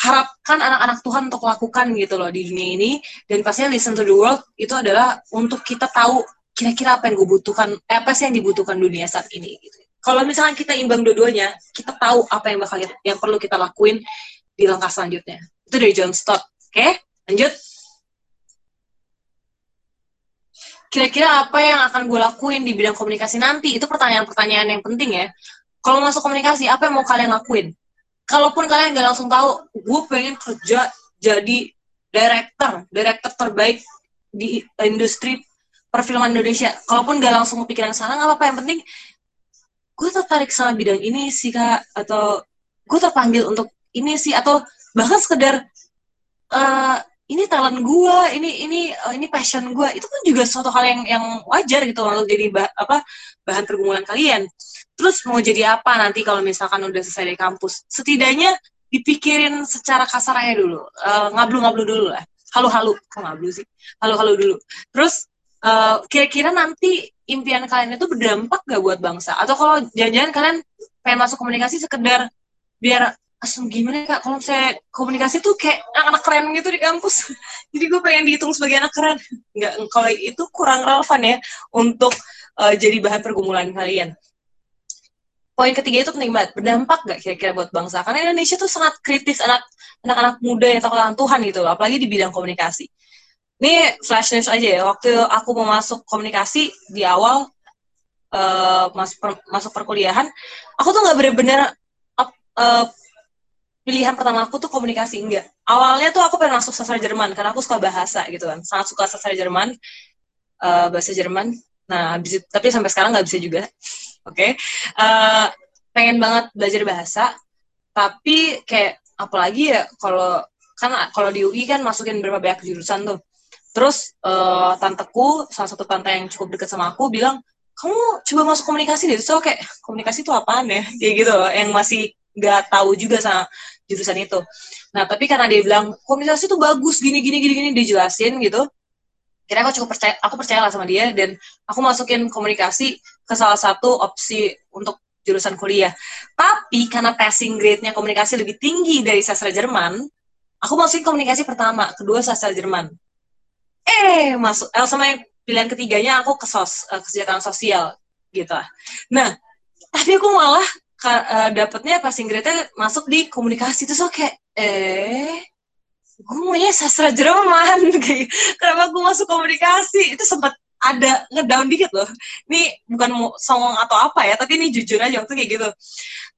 harapkan anak-anak Tuhan untuk lakukan gitu loh di dunia ini, dan pastinya listen to the world itu adalah untuk kita tahu kira-kira apa yang gue butuhkan, eh, apa sih yang dibutuhkan dunia saat ini gitu. Kalau misalnya kita imbang dua-duanya, kita tahu apa yang bakal yang perlu kita lakuin di langkah selanjutnya. Itu dari John Stott. Oke, lanjut. kira-kira apa yang akan gue lakuin di bidang komunikasi nanti? Itu pertanyaan-pertanyaan yang penting ya. Kalau masuk komunikasi, apa yang mau kalian lakuin? Kalaupun kalian gak langsung tahu, gue pengen kerja jadi director, director terbaik di industri perfilman Indonesia. Kalaupun gak langsung kepikiran sana, nggak apa-apa. Yang penting, gue tertarik sama bidang ini sih kak, atau gue terpanggil untuk ini sih, atau bahkan sekedar uh, ini talent gue, ini ini uh, ini passion gue, itu kan juga suatu hal yang yang wajar gitu untuk jadi bah, apa bahan pergumulan kalian. Terus mau jadi apa nanti kalau misalkan udah selesai dari kampus? Setidaknya dipikirin secara kasar aja dulu, uh, ngablu-ngablu dulu lah, halu-halu, kok ngablu sih, halu-halu dulu. Terus uh, kira-kira nanti impian kalian itu berdampak gak buat bangsa? Atau kalau jangan-jangan kalian pengen masuk komunikasi sekedar biar langsung gimana kak? Kalau saya komunikasi tuh kayak anak-anak keren gitu di kampus. *laughs* Jadi gue pengen dihitung sebagai anak keren. Nggak kalau itu kurang relevan ya untuk uh, jadi bahan pergumulan kalian. Poin ketiga itu penting banget berdampak gak kira-kira buat bangsa? Karena Indonesia tuh sangat kritis anak anak-anak muda yang takut Tuhan gitu apalagi di bidang komunikasi ini flash news aja ya waktu aku mau masuk komunikasi di awal uh, masuk per, masuk perkuliahan aku tuh nggak bener-bener uh, pilihan pertama aku tuh komunikasi enggak. Awalnya tuh aku pengen masuk sastra Jerman karena aku suka bahasa gitu kan. Sangat suka sastra Jerman, uh, bahasa Jerman. Nah, habis tapi sampai sekarang nggak bisa juga. *laughs* Oke. Okay. Uh, pengen banget belajar bahasa, tapi kayak apalagi ya kalau kan kalau di UI kan masukin berapa banyak jurusan tuh. Terus uh, tanteku, salah satu tante yang cukup dekat sama aku bilang, kamu coba masuk komunikasi deh. So kayak komunikasi itu apaan ya? *laughs* Kayak gitu yang masih nggak tahu juga sama jurusan itu. Nah, tapi karena dia bilang komunikasi itu bagus gini gini gini gini dijelasin gitu. Kira aku cukup percaya, aku percaya lah sama dia dan aku masukin komunikasi ke salah satu opsi untuk jurusan kuliah. Tapi karena passing grade-nya komunikasi lebih tinggi dari sastra Jerman, aku masukin komunikasi pertama, kedua sastra Jerman. Eh, masuk eh, sama yang pilihan ketiganya aku ke sos, eh, kesejahteraan sosial gitu. Nah, tapi aku malah uh, dapetnya passing grade-nya masuk di komunikasi itu so kayak eh gue maunya sastra Jerman. *laughs* Kayak kenapa gue masuk komunikasi? Itu sempat ada ngedown dikit loh. Ini bukan mau songong atau apa ya tapi ini jujur aja waktu kayak gitu.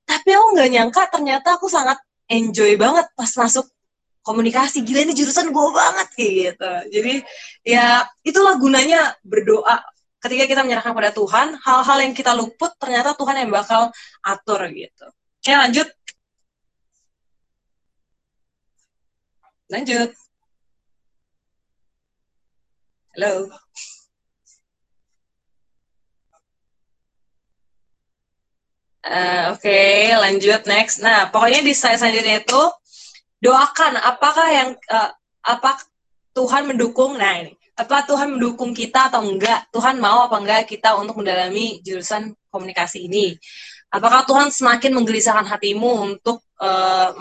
Tapi aku nggak nyangka ternyata aku sangat enjoy banget pas masuk komunikasi gila ini jurusan gue banget gitu jadi ya itulah gunanya berdoa ketika kita menyerahkan pada Tuhan, hal-hal yang kita luput ternyata Tuhan yang bakal atur gitu. Oke, lanjut. Lanjut. Halo. Uh, Oke, okay, lanjut next. Nah, pokoknya di slide selanjutnya itu doakan apakah yang uh, apa Tuhan mendukung. Nah, ini. Apa Tuhan mendukung kita atau enggak? Tuhan mau apa enggak kita untuk mendalami jurusan komunikasi ini? Apakah Tuhan semakin menggelisahkan hatimu untuk uh,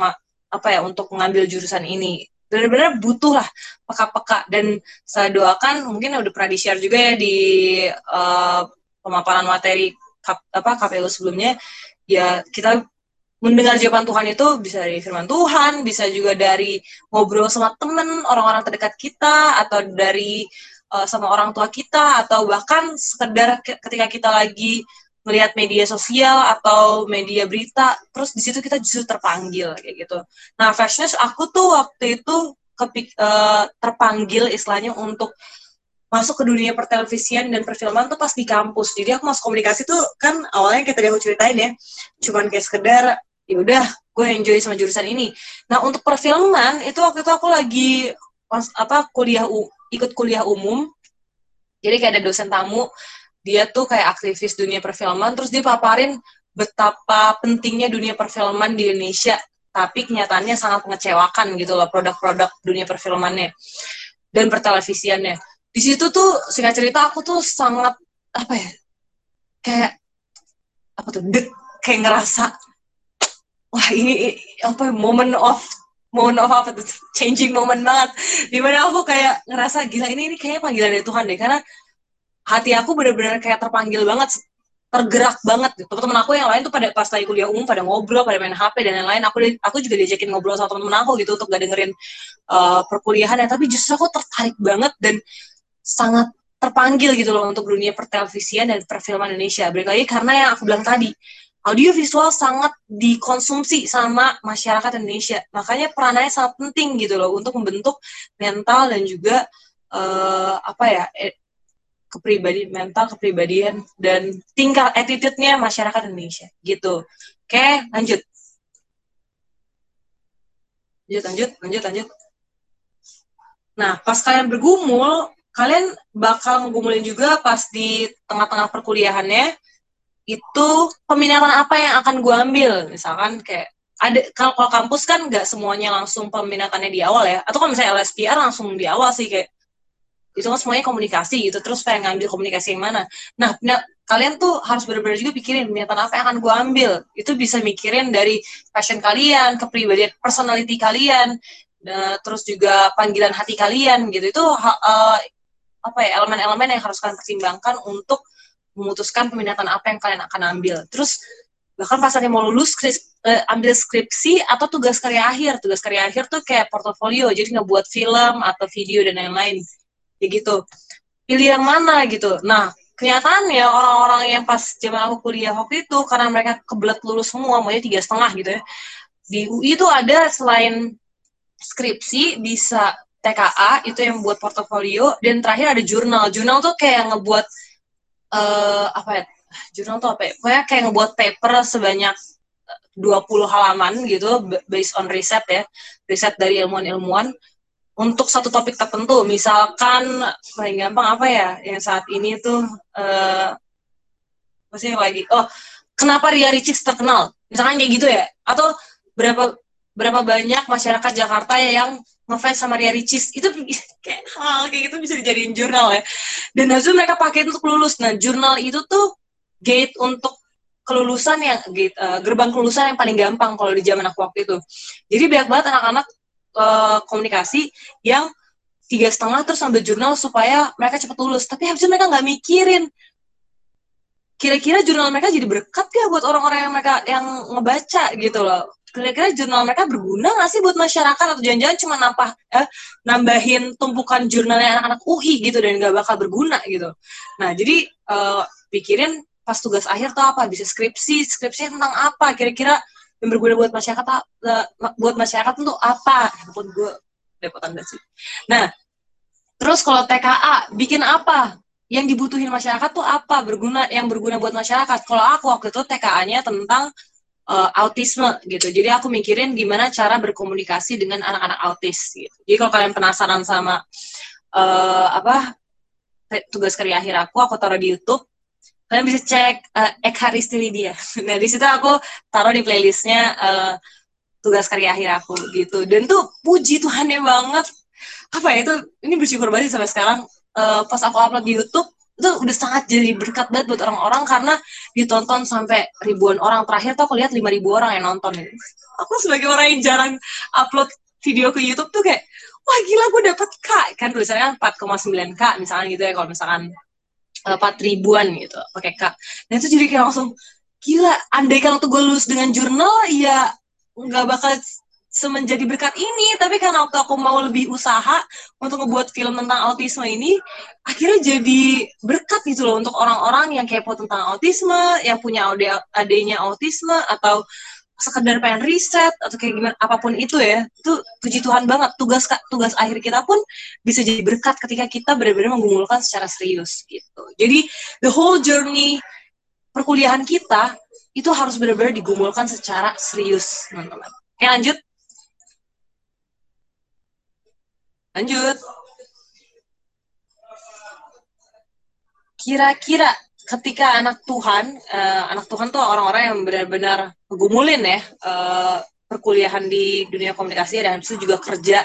apa ya untuk mengambil jurusan ini? Benar-benar butuh lah peka-peka. Dan saya doakan mungkin udah pernah di share juga ya di uh, pemaparan materi kap, apa KPU sebelumnya ya kita mendengar jawaban Tuhan itu bisa dari firman Tuhan, bisa juga dari ngobrol sama temen, orang-orang terdekat kita, atau dari uh, sama orang tua kita, atau bahkan sekedar ketika kita lagi melihat media sosial atau media berita, terus di situ kita justru terpanggil kayak gitu. Nah, freshness aku tuh waktu itu kepik, uh, terpanggil istilahnya untuk masuk ke dunia pertelevisian dan perfilman tuh pas di kampus. Jadi aku masuk komunikasi tuh kan awalnya kita udah ceritain ya, cuman kayak sekedar ya udah gue enjoy sama jurusan ini. Nah untuk perfilman itu waktu itu aku lagi apa kuliah ikut kuliah umum. Jadi kayak ada dosen tamu dia tuh kayak aktivis dunia perfilman terus dia paparin betapa pentingnya dunia perfilman di Indonesia. Tapi kenyataannya sangat mengecewakan gitu loh produk-produk dunia perfilmannya dan pertelevisiannya. Di situ tuh singkat cerita aku tuh sangat apa ya kayak apa tuh dek kayak ngerasa wah ini apa moment of moment of apa tuh? Changing moment banget. Di mana aku kayak ngerasa gila ini ini kayaknya panggilan dari Tuhan deh. Karena hati aku benar-benar kayak terpanggil banget tergerak banget teman-teman aku yang lain tuh pada pas lagi kuliah umum pada ngobrol pada main HP dan lain-lain aku aku juga diajakin ngobrol sama teman-teman aku gitu untuk gak dengerin uh, perkuliahan. Ya tapi justru aku tertarik banget dan sangat terpanggil gitu loh untuk dunia pertelevisian dan perfilman Indonesia. Lagi karena yang aku bilang tadi, audiovisual sangat dikonsumsi sama masyarakat Indonesia. Makanya peranannya sangat penting gitu loh untuk membentuk mental dan juga uh, apa ya eh, kepribadian mental kepribadian dan tingkat attitude-nya masyarakat Indonesia gitu. Oke, lanjut. Lanjut, lanjut, lanjut, lanjut. Nah, pas kalian bergumul, kalian bakal ngegumulin juga pas di tengah-tengah perkuliahannya itu peminatan apa yang akan gue ambil? Misalkan kayak ada kalau, kalau kampus kan nggak semuanya langsung peminatannya di awal ya. Atau kalau misalnya LSPR langsung di awal sih kayak itu kan semuanya komunikasi gitu terus pengen ngambil komunikasi yang mana. Nah, nah kalian tuh harus benar-benar juga pikirin niatan apa yang akan gue ambil. Itu bisa mikirin dari passion kalian kepribadian personality kalian uh, terus juga panggilan hati kalian gitu. Itu uh, apa ya elemen-elemen yang harus kalian pertimbangkan untuk memutuskan peminatan apa yang kalian akan ambil. Terus bahkan pas nanti mau lulus uh, ambil skripsi atau tugas karya akhir. Tugas karya akhir tuh kayak portofolio jadi ngebuat film atau video dan lain-lain. Ya gitu. Pilih yang mana gitu. Nah kenyataannya orang-orang yang pas zaman aku kuliah waktu itu karena mereka kebelet lulus semua maunya tiga setengah gitu ya di UI itu ada selain skripsi bisa TKA itu yang buat portofolio dan terakhir ada jurnal. Jurnal tuh kayak ngebuat uh, apa ya jurnal tuh apa ya? Pokoknya kayak ngebuat paper sebanyak 20 halaman gitu based on riset ya, riset dari ilmuwan-ilmuwan untuk satu topik tertentu. Misalkan paling gampang apa ya yang saat ini tuh uh, apa sih lagi? Oh, kenapa Ria Ricis terkenal? Misalkan kayak gitu ya. Atau berapa berapa banyak masyarakat Jakarta yang ngefans sama Ria Ricis itu kayak hal kayak gitu bisa dijadiin jurnal ya dan hasil mereka pakai untuk lulus nah jurnal itu tuh gate untuk kelulusan yang gate, uh, gerbang kelulusan yang paling gampang kalau di zaman aku waktu itu. Jadi banyak banget anak-anak uh, komunikasi yang tiga setengah terus ambil jurnal supaya mereka cepat lulus. Tapi habis mereka nggak mikirin kira-kira jurnal mereka jadi berkat ya buat orang-orang yang mereka yang ngebaca gitu loh. Kira-kira jurnal mereka berguna nggak sih buat masyarakat? Atau jangan-jangan cuma nambah eh, nambahin tumpukan jurnalnya anak-anak UI gitu dan nggak bakal berguna gitu. Nah jadi uh, pikirin pas tugas akhir tuh apa? Bisa skripsi skripsi tentang apa? Kira-kira yang berguna buat masyarakat uh, buat masyarakat untuk apa? Buat gue repotan sih. Nah terus kalau TKA bikin apa? Yang dibutuhin masyarakat tuh apa? Berguna yang berguna buat masyarakat? Kalau aku waktu itu TKA-nya tentang uh, autisme gitu jadi aku mikirin gimana cara berkomunikasi dengan anak-anak autis gitu jadi kalau kalian penasaran sama uh, apa tugas karya akhir aku aku taruh di YouTube kalian bisa cek uh, Eka dia. Nah di situ aku taruh di playlistnya uh, tugas karya akhir aku gitu. Dan tuh puji Tuhannya banget. Apa ya itu ini bersyukur banget sampai sekarang uh, pas aku upload di YouTube itu udah sangat jadi berkat banget buat orang-orang karena ditonton sampai ribuan orang. Terakhir tuh aku lihat lima ribu orang yang nonton aku sebagai orang yang jarang upload video ke YouTube tuh kayak wah gila gue dapet K. Kan tulisannya 4,9 K misalnya gitu ya kalau misalkan empat ribuan gitu pakai kak dan itu jadi kayak langsung gila andai kalau tuh gue lulus dengan jurnal ya nggak bakal semenjadi berkat ini tapi karena waktu aku mau lebih usaha untuk ngebuat film tentang autisme ini akhirnya jadi berkat gitu loh untuk orang-orang yang kepo tentang autisme yang punya adanya autisme atau sekedar pengen riset atau kayak gimana apa pun itu ya. Itu puji Tuhan banget. Tugas tugas akhir kita pun bisa jadi berkat ketika kita benar-benar menggumulkan secara serius gitu. Jadi the whole journey perkuliahan kita itu harus benar-benar digumulkan secara serius teman-teman. Oke lanjut lanjut kira-kira ketika anak Tuhan, uh, anak Tuhan tuh orang-orang yang benar-benar ngegumulin ya uh, perkuliahan di dunia komunikasi dan itu juga kerja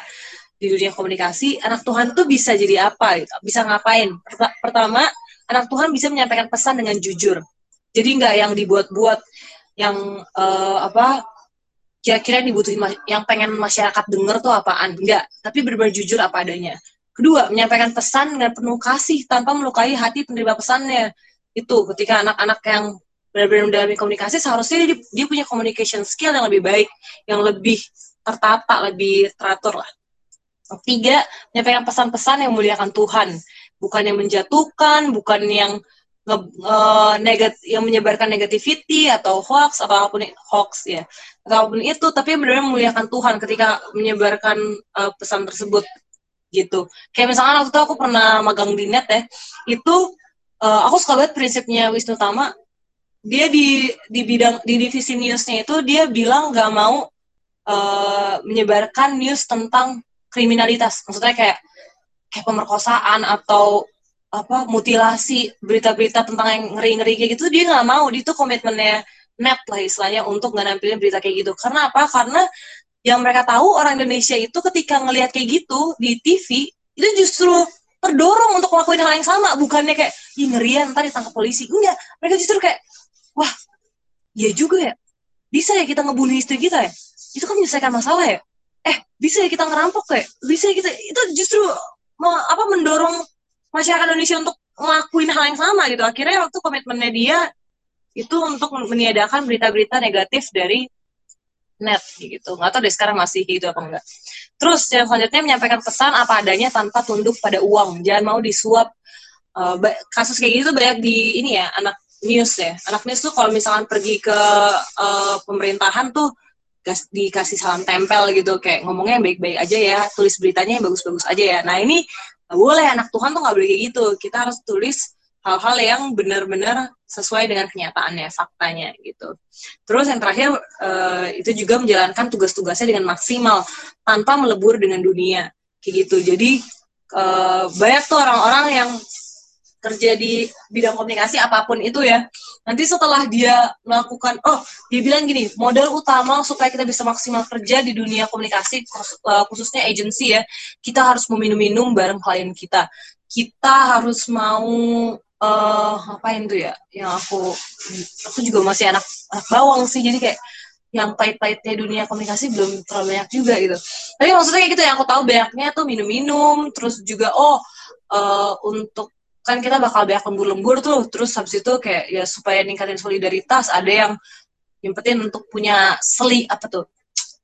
di dunia komunikasi, anak Tuhan tuh bisa jadi apa gitu, bisa ngapain? Pertama, anak Tuhan bisa menyampaikan pesan dengan jujur. Jadi nggak yang dibuat-buat, yang uh, apa kira-kira dibutuhin yang pengen masyarakat denger tuh apaan? Enggak tapi benar-benar jujur apa adanya. Kedua menyampaikan pesan dengan penuh kasih tanpa melukai hati penerima pesannya. Itu ketika anak-anak yang benar-benar mendalami komunikasi seharusnya dia, dia punya communication skill yang lebih baik, yang lebih tertata, lebih teratur lah. Tiga, menyampaikan pesan-pesan yang memuliakan Tuhan, bukan yang menjatuhkan, bukan yang nge, uh, negat, yang menyebarkan negativity atau hoax atau apa pun hoax ya, apa pun itu, tapi benar-benar memuliakan Tuhan ketika menyebarkan uh, pesan tersebut gitu. Kayak misalkan waktu itu aku pernah magang di net ya, itu uh, aku suka banget prinsipnya Wisnu Tama. Dia di di bidang di divisi newsnya itu dia bilang nggak mau uh, menyebarkan news tentang kriminalitas. Maksudnya kayak kayak pemerkosaan atau apa mutilasi berita-berita tentang yang ngeri-ngeri kayak gitu dia nggak mau. Itu komitmennya net lah istilahnya untuk nggak nampilin berita kayak gitu. Karena apa? Karena yang mereka tahu orang Indonesia itu ketika ngelihat kayak gitu di TV itu justru terdorong untuk melakukan hal yang sama. Bukannya kayak ih ngerian ntar ditangkap polisi. Enggak. Mereka justru kayak wah ya juga ya. Bisa ya kita ngebunuh istri kita ya? Itu kan menyelesaikan masalah ya? Eh bisa ya kita ngerampok ya? Bisa ya kita itu justru apa mendorong masyarakat Indonesia untuk ngelakuin hal yang sama gitu. Akhirnya waktu komitmennya dia itu untuk meniadakan berita-berita negatif dari net gitu. Nggak tahu deh sekarang masih gitu apa enggak. Terus yang selanjutnya menyampaikan pesan apa adanya tanpa tunduk pada uang. Jangan mau disuap uh, kasus kayak gitu banyak di ini ya anak news ya. Anak news tuh kalau misalkan pergi ke uh, pemerintahan tuh dikasih salam tempel gitu. Kayak ngomongnya yang baik-baik aja ya tulis beritanya yang bagus-bagus aja ya. Nah ini gak boleh anak Tuhan tuh nggak boleh kayak gitu kita harus tulis hal-hal yang benar-benar sesuai dengan kenyataannya, faktanya gitu. Terus yang terakhir uh, itu juga menjalankan tugas-tugasnya dengan maksimal tanpa melebur dengan dunia, kayak gitu. Jadi uh, banyak tuh orang-orang yang kerja di bidang komunikasi apa pun itu ya. Nanti setelah dia melakukan, oh dia bilang gini, modal utama supaya kita bisa maksimal kerja di dunia komunikasi eh, khususnya agensi ya, kita harus meminum-minum bareng klien kita. Kita harus mau uh, ngapain tuh ya yang aku aku juga masih anak anak bawang sih jadi kayak yang pahit-pahitnya dunia komunikasi belum terlalu banyak juga gitu tapi maksudnya kayak gitu yang aku tahu banyaknya tuh minum-minum terus juga oh uh, untuk kan kita bakal banyak lembur-lembur tuh. Terus habis itu kayak ya supaya ningkatin solidaritas ada yang nyempetin untuk punya seli apa tuh?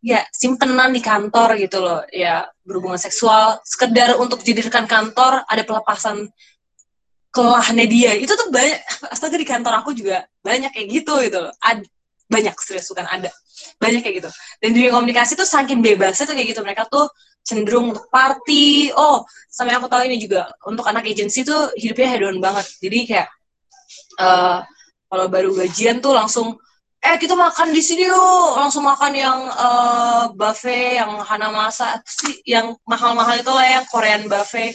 Ya simpenan di kantor gitu loh. Ya berhubungan seksual. Sekedar untuk jadikan kantor ada pelepasan kelahnya dia. Itu tuh banyak astaga di kantor aku juga banyak kayak gitu gitu loh. Ad, banyak serius bukan ada. Banyak kayak gitu. Dan di komunikasi tuh saking bebasnya tuh kayak gitu. Mereka tuh cenderung untuk party. Oh sampai aku tahu ini juga untuk anak agensi tuh hidupnya hedon banget. Jadi kayak uh, kalau baru gajian tuh langsung eh kita makan di sini yuk langsung makan yang uh, buffet yang hana masa sih yang mahal-mahal itu lah yang Korean buffet.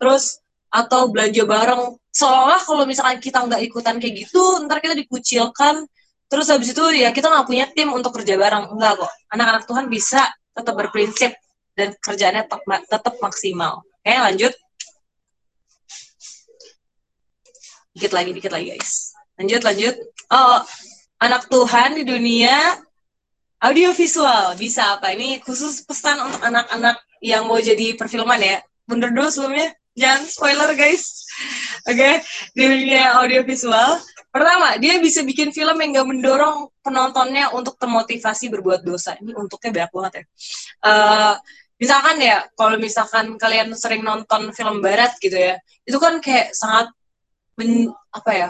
Terus atau belanja bareng. Seolah kalau misalkan kita nggak ikutan kayak gitu ntar kita dikucilkan. Terus habis itu ya kita nggak punya tim untuk kerja bareng. Enggak kok. Anak-anak Tuhan bisa tetap berprinsip dan kerjanya tetap tetap maksimal. Oke lanjut. Dikit lagi dikit lagi guys. Lanjut lanjut. Oh anak Tuhan di dunia audiovisual. Bisa apa? Ini khusus pesan untuk anak-anak yang mau jadi perfilman ya. Bener dulu sebelumnya. Jangan spoiler guys. Oke okay? di dunia audiovisual. Pertama dia bisa bikin film yang gak mendorong penontonnya untuk termotivasi berbuat dosa. Ini untuknya banyak banget ya. Uh, misalkan ya kalau misalkan kalian sering nonton film barat gitu ya itu kan kayak sangat men, apa ya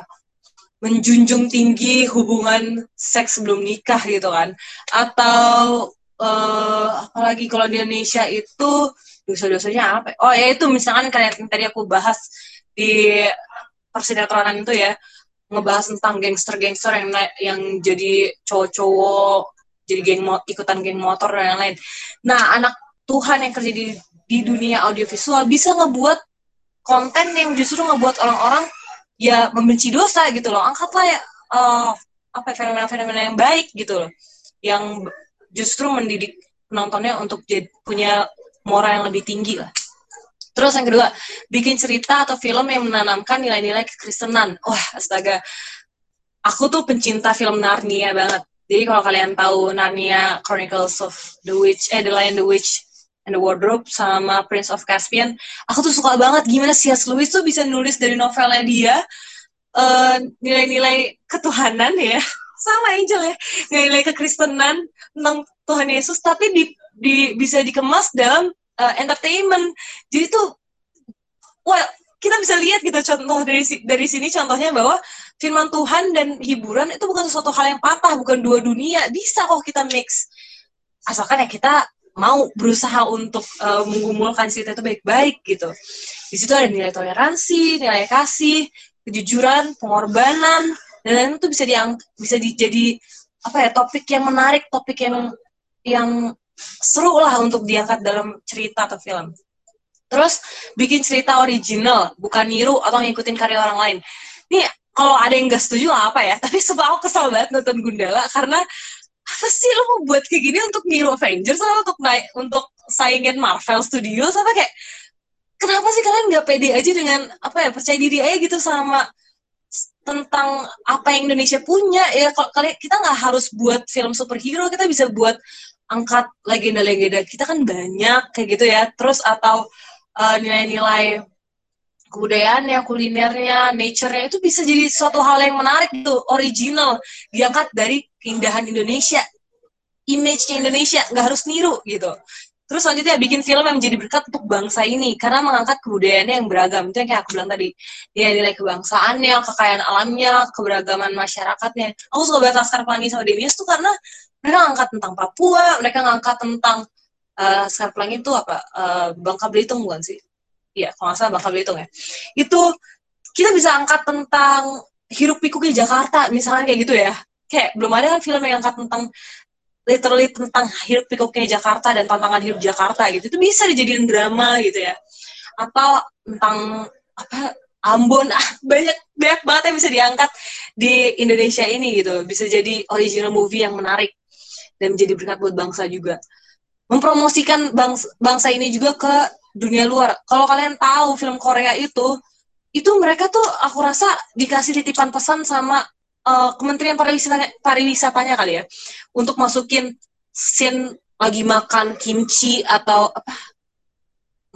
menjunjung tinggi hubungan seks sebelum nikah gitu kan atau uh, apalagi kalau di Indonesia itu dosa-dosanya apa? Oh ya itu misalkan kayak yang tadi aku bahas di persinetronan itu ya ngebahas tentang gangster-gangster yang yang jadi cowok-cowok jadi geng ikutan geng motor dan lain-lain. Nah anak Tuhan yang kerja di di dunia audiovisual bisa ngebuat konten yang justru ngebuat orang-orang ya membenci dosa gitu loh. Angkatlah ya uh, apa fenomena-fenomena yang baik gitu loh, yang justru mendidik penontonnya untuk jadi, punya moral yang lebih tinggi lah. Terus yang kedua, bikin cerita atau film yang menanamkan nilai-nilai kekristenan. Wah, astaga. Aku tuh pencinta film Narnia banget. Jadi kalau kalian tahu Narnia Chronicles of the Witch, eh The Lion, the Witch, and the Wardrobe sama Prince of Caspian, aku tuh suka banget gimana C.S. Lewis tuh bisa nulis dari novelnya dia eh, nilai-nilai ketuhanan ya, *laughs* sama Angel ya, nilai-nilai kekristenan tentang Tuhan Yesus, tapi di di bisa dikemas dalam uh, entertainment. Jadi tuh well, kita bisa lihat gitu contoh dari dari sini contohnya bahwa firman Tuhan dan hiburan itu bukan sesuatu hal yang patah, bukan dua dunia. Bisa kok kita mix. Asalkan ya kita mau berusaha untuk uh, menggumulkan cerita itu baik-baik gitu. Di situ ada nilai toleransi, nilai kasih, kejujuran, pengorbanan, dan lain itu bisa diang bisa di, jadi apa ya topik yang menarik, topik yang yang seru lah untuk diangkat dalam cerita atau film. Terus bikin cerita original, bukan niru atau ngikutin karya orang lain. Nih kalau ada yang gak setuju apa ya, *laughs* tapi sebab aku kesel banget nonton Gundala karena apa sih lo mau buat kayak gini untuk niru Avengers atau untuk naik untuk saingin Marvel Studios? Apa kayak kenapa sih kalian nggak pede aja dengan apa ya percaya diri aja gitu sama tentang apa yang Indonesia punya? Ya kalau kita nggak harus buat film superhero kita bisa buat angkat legenda-legenda. Kita kan banyak kayak gitu ya. Terus atau uh, nilai-nilai kebudayaannya, kulinernya, nature-nya itu bisa jadi suatu hal yang menarik itu original diangkat dari keindahan Indonesia, image-nya Indonesia nggak harus niru gitu. Terus selanjutnya bikin film yang menjadi berkat untuk bangsa ini karena mengangkat kebudayaannya yang beragam. Itu yang kayak aku bilang tadi. Dia nilai kebangsaannya, kekayaan alamnya, keberagaman masyarakatnya. Aku suka banget Laskar Pelangi sama Denius tuh karena mereka ngangkat tentang Papua, mereka ngangkat tentang uh, Laskar Pelangi itu apa? Uh, Bangka Belitung bukan sih? Iya, kalau nggak salah Bangka Belitung ya. Itu kita bisa angkat tentang hiruk pikuknya Jakarta, misalnya kayak gitu ya. Kayak belum ada film yang angkat tentang literally tentang hidup pikuknya Jakarta dan tantangan hidup Jakarta gitu. Itu bisa dijadiin drama gitu ya. Atau tentang apa Ambon. Ah banyak banyak banget yang bisa diangkat di Indonesia ini gitu. Bisa jadi original movie yang menarik dan menjadi berkat buat bangsa juga. Mempromosikan bangsa, bangsa ini juga ke dunia luar. Kalau kalian tahu film Korea itu itu mereka tuh aku rasa dikasih titipan pesan sama uh, Kementerian Pariwisatanya, Pariwisatanya kali ya untuk masukin scene lagi makan kimchi atau apa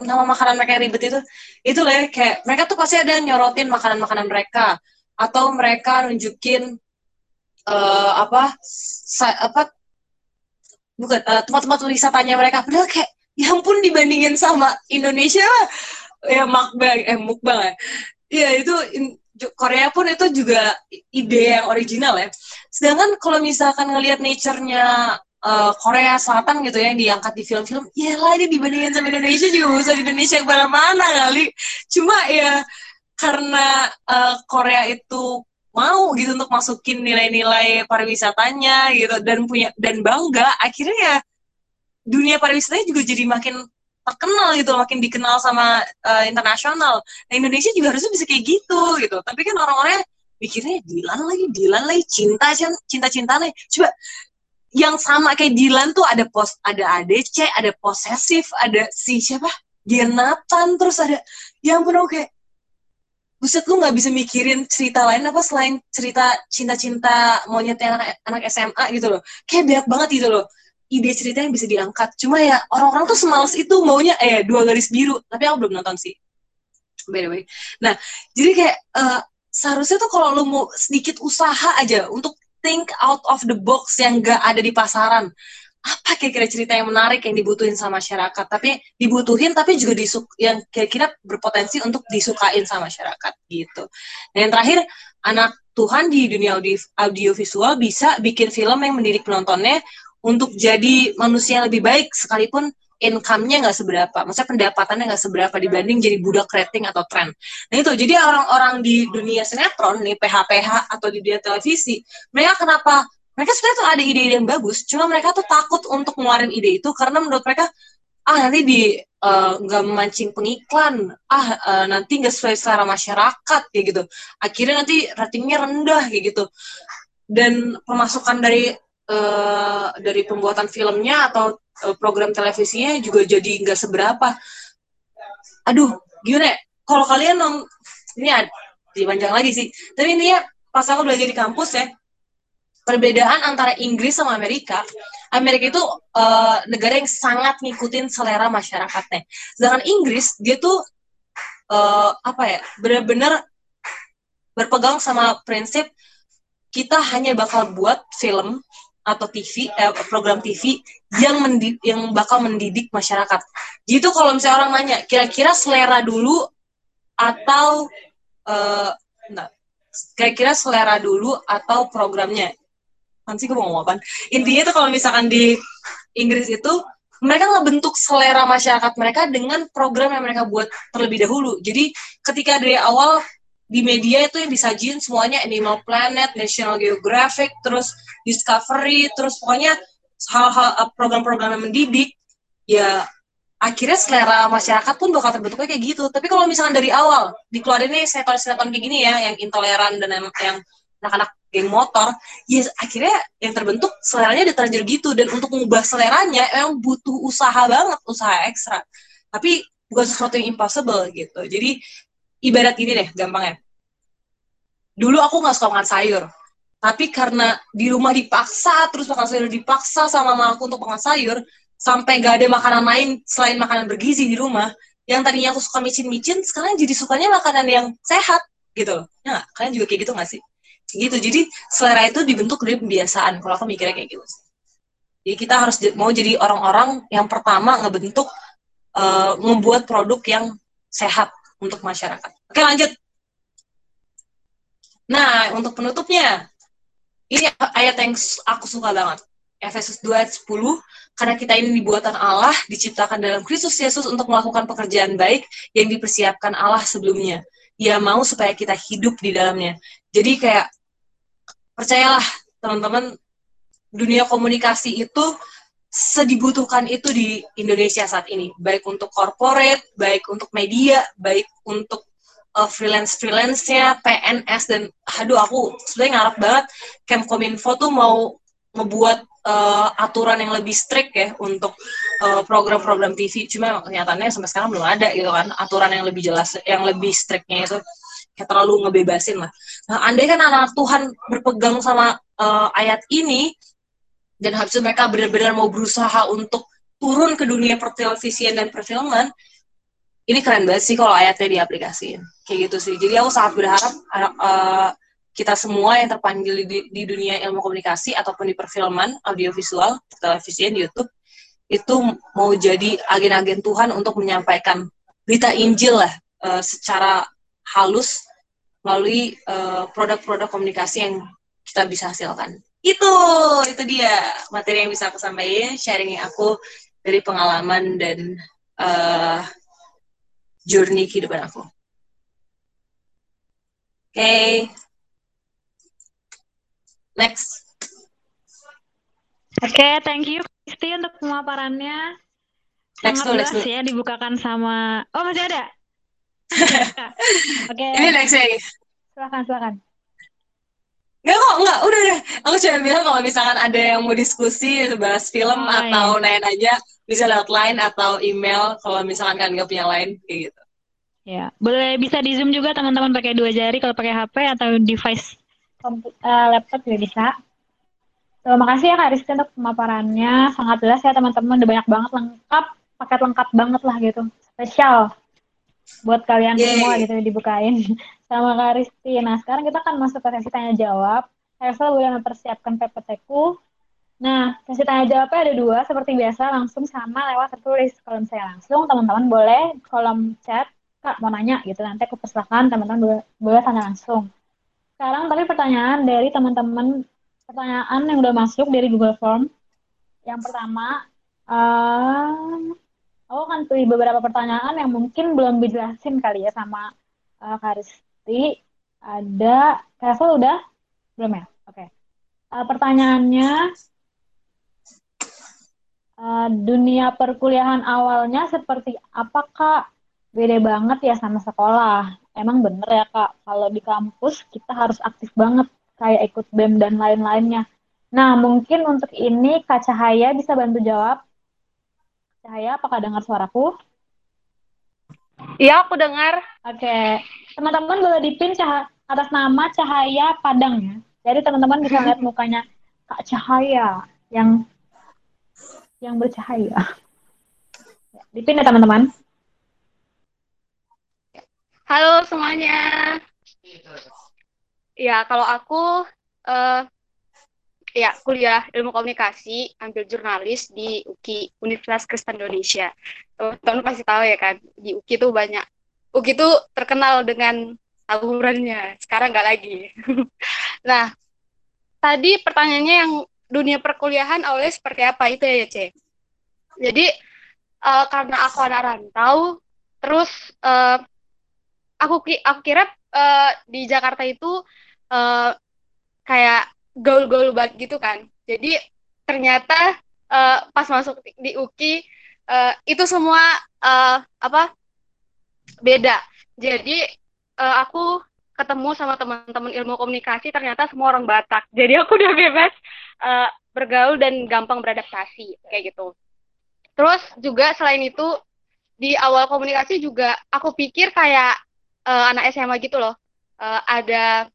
nama makanan mereka yang ribet itu itu lah ya, kayak mereka tuh pasti ada nyorotin makanan-makanan mereka atau mereka nunjukin uh, apa sa, apa bukan uh, tempat-tempat wisatanya mereka. Padahal kayak ya ampun dibandingin sama Indonesia ya mukbang eh mukbang ya. Ya itu Korea pun itu juga ide yang original ya. Sedangkan kalau misalkan ngelihat nature-nya uh, Korea Selatan gitu ya yang diangkat di film-film, ya lah ini dibandingin sama Indonesia juga usah di Indonesia ke mana-mana kali. Cuma ya karena uh, Korea itu mau gitu untuk masukin nilai-nilai pariwisatanya gitu dan punya dan bangga akhirnya ya dunia pariwisatanya juga jadi makin terkenal gitu makin dikenal sama uh, internasional. Nah Indonesia juga harusnya bisa kayak gitu gitu. Tapi kan orang-orangnya mikirnya Dilan lagi Dilan lagi cinta cinta cinta nih coba yang sama kayak Dilan tuh ada pos ada ADC ada posesif ada si siapa? Dia Nathan terus ada yang pun oke buset lu nggak bisa mikirin cerita lain apa selain cerita cinta-cinta monyetnya anak, anak SMA gitu loh. Kayak banyak banget gitu loh ide cerita yang bisa diangkat. Cuma ya orang-orang tuh semalas itu maunya eh dua garis biru. Tapi aku belum nonton sih. By the way. Nah, jadi kayak uh, seharusnya tuh kalau lu mau sedikit usaha aja untuk think out of the box yang gak ada di pasaran. Apa kira-kira cerita yang menarik yang dibutuhin sama masyarakat? Tapi dibutuhin tapi juga disuk yang kira-kira berpotensi untuk disukain sama masyarakat gitu. Dan yang terakhir, anak Tuhan di dunia audio, audiovisual bisa bikin film yang mendidik penontonnya untuk jadi manusia yang lebih baik sekalipun income-nya nggak seberapa, maksudnya pendapatannya nggak seberapa dibanding jadi budak rating atau tren. Nah itu, jadi orang-orang di dunia sinetron nih, PH-PH atau di dunia televisi, mereka kenapa? Mereka sebenarnya tuh ada ide-ide yang bagus, cuma mereka tuh takut untuk ngeluarin ide itu karena menurut mereka, ah nanti di eh, nggak uh, memancing pengiklan, ah uh, nanti nggak sesuai selera masyarakat kayak gitu. Akhirnya nanti ratingnya rendah kayak gitu. Dan pemasukan dari uh, dari pembuatan filmnya atau uh, program televisinya juga jadi nggak seberapa. Aduh, gimana? Ya? Kalau kalian nong ini ada dipanjang lagi sih. Tapi intinya pas aku belajar di kampus ya, perbedaan antara Inggris sama Amerika, Amerika itu uh, negara yang sangat ngikutin selera masyarakatnya. Sedangkan Inggris dia tuh uh, apa ya, benar-benar berpegang sama prinsip kita hanya bakal buat film atau TV eh, program TV yang mendid, yang bakal mendidik masyarakat. Jadi itu kalau misalnya orang nanya, kira-kira selera dulu atau uh, kira-kira selera dulu atau programnya? Nanti gue mau ngomong apa? Intinya itu kalau misalkan di Inggris itu mereka ngebentuk selera masyarakat mereka dengan program yang mereka buat terlebih dahulu. Jadi ketika dari awal di media itu yang disajin semuanya Animal Planet, National Geographic, terus Discovery, terus pokoknya hal-hal eh, program-program yang mendidik, ya akhirnya selera masyarakat pun bakal terbentuknya kayak gitu. Tapi kalau misalnya dari awal dikeluarin nih sinetron-sinetron kayak gini ya, yang intoleran dan yang, anak-anak geng motor, ya akhirnya yang terbentuk seleranya udah terlanjur gitu. Dan untuk mengubah seleranya emang butuh usaha banget, usaha ekstra. Tapi bukan sesuatu yang impossible gitu jadi ibarat ini deh gampang ya dulu aku nggak suka makan sayur tapi karena di rumah dipaksa terus makan sayur dipaksa sama mama aku untuk makan sayur sampai gak ada makanan lain selain makanan bergizi di rumah yang tadinya aku suka micin-micin sekarang jadi sukanya makanan yang sehat gitu loh. Ya gak? kalian juga kayak gitu gak sih? Gitu. Jadi selera itu dibentuk dari pembiasaan. Kalau aku mikirnya kayak gitu sih. Jadi kita harus mau jadi orang-orang yang pertama ngebentuk uh, membuat produk yang sehat untuk masyarakat oke lanjut nah untuk penutupnya ini ayat yang aku suka banget. Efesus 2 ayat 10, karena kita ini dibuatan Allah, diciptakan dalam Kristus Yesus untuk melakukan pekerjaan baik yang dipersiapkan Allah sebelumnya. Ia mau supaya kita hidup di dalamnya. Jadi kayak, percayalah teman-teman, dunia komunikasi itu sedibutuhkan itu di Indonesia saat ini. Baik untuk corporate, baik untuk media, baik untuk uh, freelance freelance-nya PNS dan aduh aku sebenarnya ngarep banget Kemkominfo tuh mau ngebuat uh, aturan yang lebih strict ya untuk uh, program-program TV cuma kenyataannya sampai sekarang belum ada gitu kan aturan yang lebih jelas yang lebih strictnya itu. Kayak terlalu ngebebasin lah. Nah andai kan anak Tuhan berpegang sama uh, ayat ini dan habis itu mereka benar-benar mau berusaha untuk turun ke dunia pertelevisian dan perfilman ini keren banget sih kalau ayatnya diaplikasiin. Kayak gitu sih. Jadi aku sangat berharap uh, kita semua yang terpanggil di, di dunia ilmu komunikasi ataupun di perfilman audiovisual televisi di YouTube itu mau jadi agen-agen Tuhan untuk menyampaikan berita Injil lah uh, secara halus melalui produk eh, produk-produk komunikasi yang kita bisa hasilkan itu itu dia materi yang bisa aku sampaikan sharing aku dari pengalaman dan uh, journey kehidupan aku. Oke. Okay. Next. Oke, okay, thank you Kristi untuk pemaparannya. Next Sangat next ya dibukakan sama Oh, masih ada? *laughs* Oke. Okay. Ini next ya. Silakan, silakan. Enggak kok, enggak. Udah, udah. Aku cuma bilang kalau misalkan ada yang mau diskusi, bahas film oh, atau iya. nanya aja, bisa lewat line atau email kalau misalkan kan nggak punya line, kayak gitu. Ya, boleh bisa di zoom juga teman-teman pakai dua jari kalau pakai HP atau device uh, laptop juga bisa. Terima kasih ya Kak Rizky untuk pemaparannya. Sangat jelas ya teman-teman. Udah banyak banget lengkap, paket lengkap banget lah gitu. Spesial buat kalian Yay. semua gitu dibukain *laughs* sama Kak Rizky. Nah sekarang kita akan masuk ke sesi tanya jawab. Saya selalu boleh mempersiapkan PPT ku. Nah, sesi tanya jawabnya ada dua, seperti biasa langsung sama lewat tertulis. Kalau misalnya langsung, teman-teman boleh kolom chat, Kak mau nanya gitu, nanti aku persilahkan teman-teman boleh, boleh tanya langsung. Sekarang tapi pertanyaan dari teman-teman, pertanyaan yang udah masuk dari Google Form. Yang pertama, um, aku akan pilih beberapa pertanyaan yang mungkin belum dijelasin kali ya sama uh, Karisti. Ada, Kayaknya udah? Belum ya? Oke. Okay. Uh, pertanyaannya, uh, dunia perkuliahan awalnya seperti apakah beda banget ya sama sekolah? Emang bener ya kak, kalau di kampus kita harus aktif banget, kayak ikut BEM dan lain-lainnya. Nah, mungkin untuk ini Kak Cahaya bisa bantu jawab. Cahaya, apakah dengar suaraku? Iya, aku dengar. Oke. Teman-teman boleh dipin cah atas nama Cahaya Padang ya. Jadi teman-teman bisa lihat mukanya Kak Cahaya yang yang bercahaya. Dipin ya teman-teman. Halo semuanya. Ya, kalau aku uh, ya kuliah ilmu komunikasi, ambil jurnalis di UKI Universitas Kristen Indonesia. Teman-teman pasti tahu ya kan, di UKI itu banyak. UKI itu terkenal dengan salurannya, sekarang nggak lagi. *laughs* nah, tadi pertanyaannya yang dunia perkuliahan awalnya seperti apa itu ya, C? Jadi uh, karena aku anak rantau, terus uh, aku aku kira uh, di Jakarta itu uh, kayak gaul-gaul banget gitu kan. Jadi ternyata uh, pas masuk di UKI uh, itu semua uh, apa beda. Jadi uh, aku ketemu sama teman-teman ilmu komunikasi ternyata semua orang Batak. Jadi aku udah bebas uh, bergaul dan gampang beradaptasi kayak gitu. Terus juga selain itu di awal komunikasi juga aku pikir kayak uh, anak SMA gitu loh uh, ada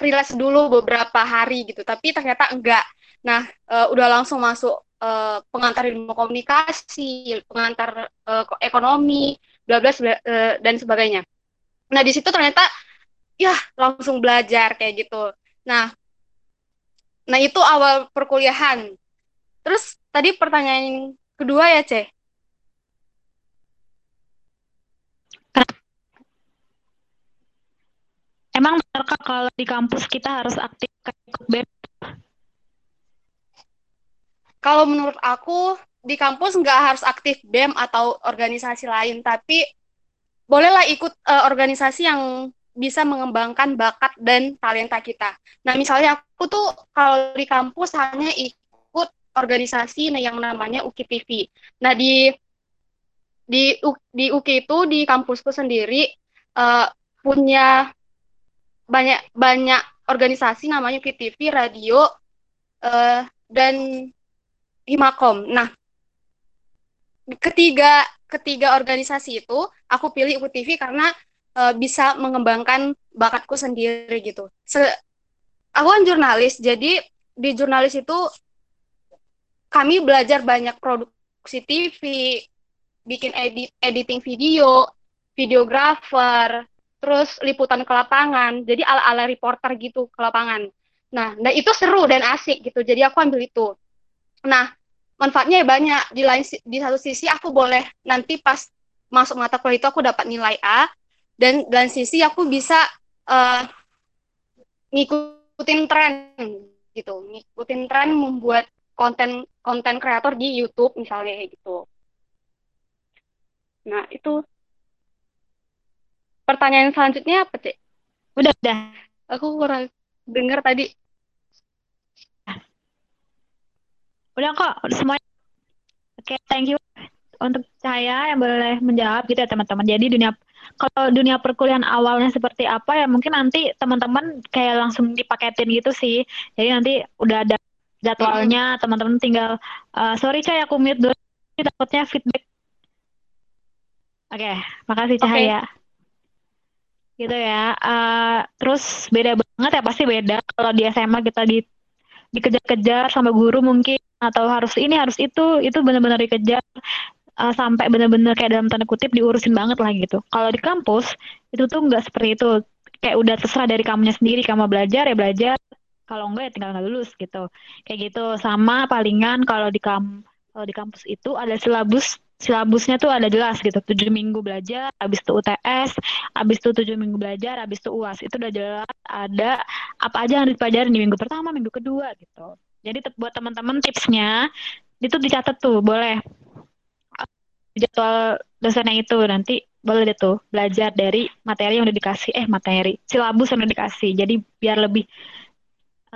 freelance dulu beberapa hari gitu tapi ternyata enggak. Nah uh, udah langsung masuk uh, pengantar ilmu komunikasi pengantar uh, ekonomi bla bla uh, dan sebagainya. Nah di situ ternyata ya langsung belajar kayak gitu. Nah nah itu awal perkuliahan. Terus tadi pertanyaan kedua ya ceh Emang benarkah kalau di kampus kita harus aktif ikut BEM? Kalau menurut aku di kampus nggak harus aktif BEM atau organisasi lain, tapi bolehlah ikut uh, organisasi yang bisa mengembangkan bakat dan talenta kita. Nah, misalnya aku tuh kalau di kampus hanya ikut organisasi yang namanya UKI TV. Nah, di di di UKI itu di kampusku sendiri uh, punya banyak banyak organisasi namanya VTV, radio, uh, dan Himakom. Nah, ketiga ketiga organisasi itu aku pilih UTV karena uh, bisa mengembangkan bakatku sendiri gitu. Se aku kan jurnalis, jadi di jurnalis itu kami belajar banyak produksi TV, bikin edit editing video, videografer, terus liputan ke lapangan. Jadi ala ala reporter gitu ke lapangan. Nah nah itu seru dan asik gitu. Jadi aku ambil itu. Nah manfaatnya ya banyak. Di lain di satu sisi aku boleh nanti pas masuk mata kuliah itu aku dapat nilai A dan dan sisi aku bisa uh, ngikutin tren gitu. Ngikutin tren membuat konten konten kreator di YouTube misalnya gitu. Nah itu pertanyaan selanjutnya apa, Cek? Udah, udah. Aku kurang dengar tadi. Udah kok, semuanya. Oke, okay, thank you untuk saya yang boleh menjawab gitu ya teman-teman. Jadi dunia kalau dunia perkuliahan awalnya seperti apa ya mungkin nanti teman-teman kayak langsung dipaketin gitu sih. Jadi nanti udah ada jadwalnya, teman-teman tinggal uh, sorry Cahaya aku mute dulu takutnya feedback. Oke, okay, makasih Cahaya. Okay gitu ya. Uh, terus beda banget ya pasti beda kalau di SMA kita di dikejar-kejar sama guru mungkin atau harus ini harus itu itu benar-benar dikejar uh, sampai benar-benar kayak dalam tanda kutip diurusin banget lah gitu. Kalau di kampus itu tuh nggak seperti itu. Kayak udah terserah dari kamunya sendiri kamu belajar ya belajar. Kalau enggak ya tinggal nggak lulus gitu. Kayak gitu sama palingan kalau di kam kalau di kampus itu ada silabus silabusnya tuh ada jelas gitu. Tujuh minggu belajar habis itu UTS habis itu tujuh minggu belajar habis itu uas itu udah jelas ada apa aja yang dipelajari di minggu pertama minggu kedua gitu. Jadi buat teman-teman tipsnya itu dicatat tuh boleh. Jadwal dosennya itu nanti boleh deh tuh belajar dari materi yang udah dikasih. Eh materi. Silabus yang udah dikasih. Jadi biar lebih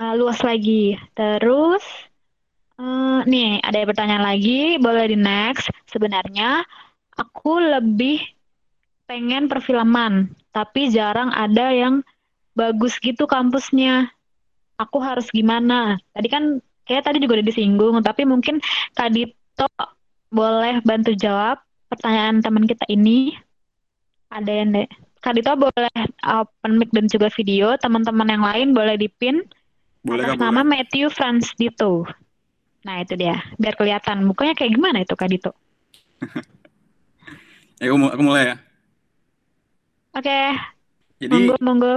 uh, luas lagi. Terus Uh, nih, ada pertanyaan lagi, boleh di next. Sebenarnya aku lebih pengen perfilman, tapi jarang ada yang bagus gitu kampusnya. Aku harus gimana? Tadi kan kayak tadi juga udah disinggung, tapi mungkin Kak Dito boleh bantu jawab pertanyaan teman kita ini. Ada yang deh. Kak Dito boleh open mic dan juga video. Teman-teman yang lain boleh dipin. Boleh, atas nama boleh. Matthew Franz Dito. Nah itu dia, biar kelihatan mukanya kayak gimana itu Kak Dito. *laughs* ya, aku, aku mulai ya. Oke. Okay. Jadi monggo, monggo.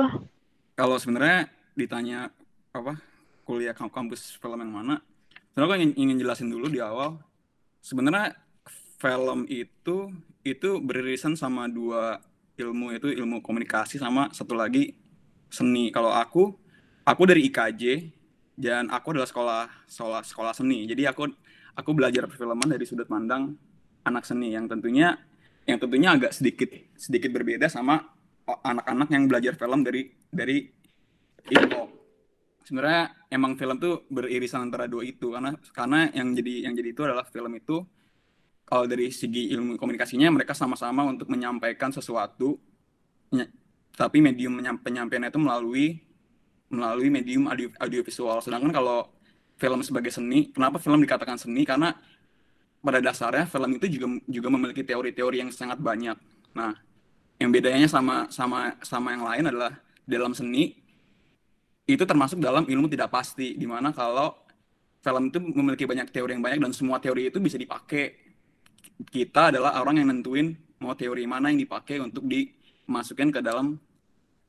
Kalau sebenarnya ditanya apa kuliah kampus film yang mana, sebenarnya aku ingin, ingin jelasin dulu di awal. Sebenarnya film itu itu beririsan sama dua ilmu itu ilmu komunikasi sama satu lagi seni. Kalau aku aku dari IKJ dan aku adalah sekolah sekolah sekolah seni. Jadi aku aku belajar perfilman dari sudut pandang anak seni yang tentunya yang tentunya agak sedikit sedikit berbeda sama anak-anak yang belajar film dari dari itu sebenarnya emang film tuh beririsan antara dua itu. Karena karena yang jadi yang jadi itu adalah film itu kalau dari segi ilmu komunikasinya mereka sama-sama untuk menyampaikan sesuatu tapi medium penyampaiannya itu melalui melalui medium audio, audiovisual. Sedangkan kalau film sebagai seni, kenapa film dikatakan seni? Karena pada dasarnya film itu juga juga memiliki teori-teori yang sangat banyak. Nah, yang bedanya sama sama sama yang lain adalah dalam seni itu termasuk dalam ilmu tidak pasti di mana kalau film itu memiliki banyak teori yang banyak dan semua teori itu bisa dipakai. Kita adalah orang yang nentuin mau teori mana yang dipakai untuk dimasukkan ke dalam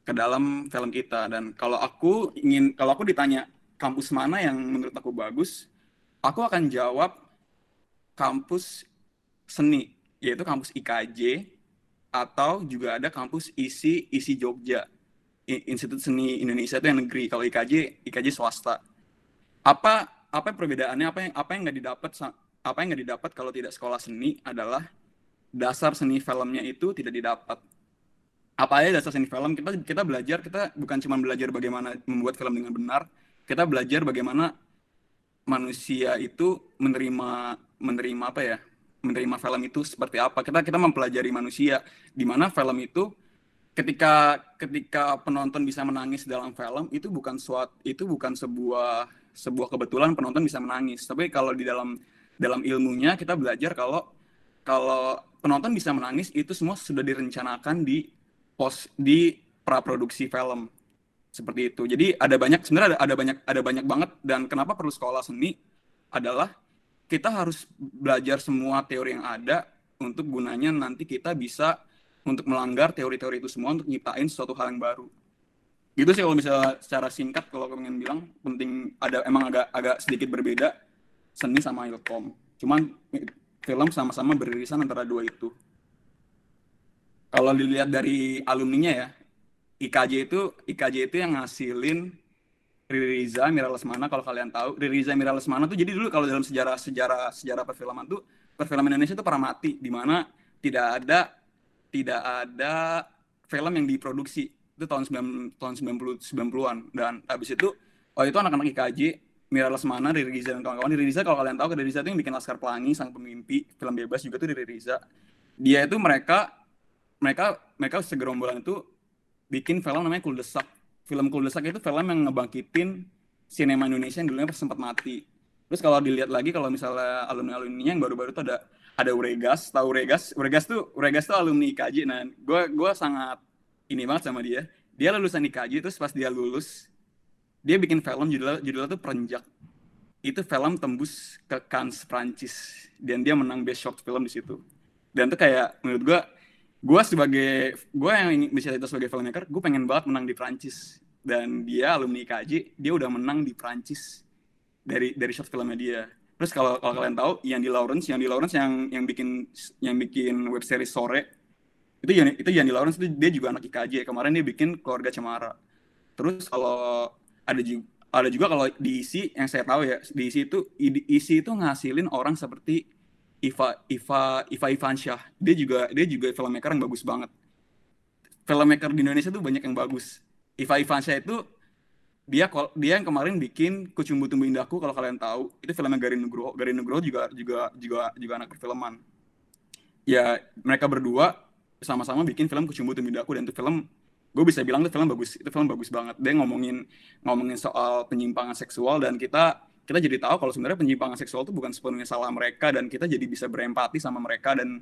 ke dalam film kita dan kalau aku ingin kalau aku ditanya kampus mana yang menurut aku bagus, aku akan jawab kampus seni, yaitu kampus IKJ atau juga ada kampus ISI ISI Jogja. Institut Seni Indonesia itu yang negeri, kalau IKJ IKJ swasta. Apa apa perbedaannya? Apa yang apa yang nggak didapat apa yang nggak didapat kalau tidak sekolah seni adalah dasar seni filmnya itu tidak didapat. Apa aja dasar seni film? Kita kita belajar, kita bukan cuma belajar bagaimana membuat film dengan benar, kita belajar bagaimana manusia itu menerima menerima apa ya menerima film itu seperti apa. Kita kita mempelajari manusia di mana film itu ketika ketika penonton bisa menangis dalam film itu bukan suatu itu bukan sebuah sebuah kebetulan penonton bisa menangis. Tapi kalau di dalam dalam ilmunya kita belajar kalau kalau penonton bisa menangis itu semua sudah direncanakan di pos di praproduksi film. Seperti itu. Jadi ada banyak sebenarnya ada, ada banyak ada banyak banget. Dan kenapa perlu sekolah seni? Adalah kita harus belajar semua teori yang ada untuk gunanya nanti kita bisa untuk melanggar teori-teori itu semua untuk nyiptain suatu hal yang baru. Gitu sih kalau misalnya secara singkat kalau pengen bilang penting ada emang agak agak sedikit berbeda seni sama ilkom. Cuman film sama-sama beririsan antara dua itu kalau dilihat dari alumninya ya IKJ itu IKJ itu yang ngasilin Riri Riza, Mira Lesmana kalau kalian tahu. Riri Riza, Mira Lesmana tuh jadi dulu kalau dalam sejarah sejarah sejarah perfilman tuh perfilman Indonesia itu mati di mana tidak ada tidak ada film yang diproduksi itu tahun 9 tahun 90 90-an dan habis itu oh itu anak-anak IKJ Mira Lesmana, Riri Riza dan kawan-kawan. Riri Riza kalau kalian tahu Riri Riza itu yang bikin Laskar Pelangi, Sang Pemimpi, film bebas juga tuh Riri Riza. Dia itu mereka mereka mereka segerombolan itu bikin film namanya Kuldesak. Film Kuldesak itu film yang ngebangkitin sinema Indonesia yang dulunya sempat mati. Terus kalau dilihat lagi kalau misalnya alumni-alumninya yang baru-baru itu ada ada Uregas, tahu Uregas? Uregas tuh Uregas tuh alumni IKJ. Nah, gue gue sangat ini banget sama dia. Dia lulusan IKJ terus pas dia lulus dia bikin film judulnya judulnya tuh Perenjak. Itu film tembus ke Cannes Prancis dan dia menang best short film di situ. Dan tuh kayak menurut gue gue sebagai gue yang bisa itu sebagai filmmaker gue pengen banget menang di Prancis dan dia alumni KJ dia udah menang di Prancis dari dari short filmnya dia. Terus kalau kalau kalian tahu yang di Lawrence yang di Lawrence yang yang bikin yang bikin web series sore itu yang itu yang di Lawrence itu dia juga anak IKJ kemarin dia bikin keluarga Cemara. Terus kalau ada juga ada juga kalau di isi yang saya tahu ya di isi itu isi itu ngasilin orang seperti Iva Iva Iva Ivansyah. Dia juga dia juga filmmaker yang bagus banget. Filmmaker di Indonesia tuh banyak yang bagus. Iva Ivansyah itu dia dia yang kemarin bikin Kucumbu Tumbuh Indahku kalau kalian tahu. Itu filmnya Garin Nugroho. Garin Nugroho juga juga juga juga anak perfilman. Ya mereka berdua sama-sama bikin film Kucumbu Tumbuh Indahku dan itu film gue bisa bilang itu film bagus itu film bagus banget. Dia ngomongin ngomongin soal penyimpangan seksual dan kita kita jadi tahu kalau sebenarnya penyimpangan seksual itu bukan sepenuhnya salah mereka dan kita jadi bisa berempati sama mereka dan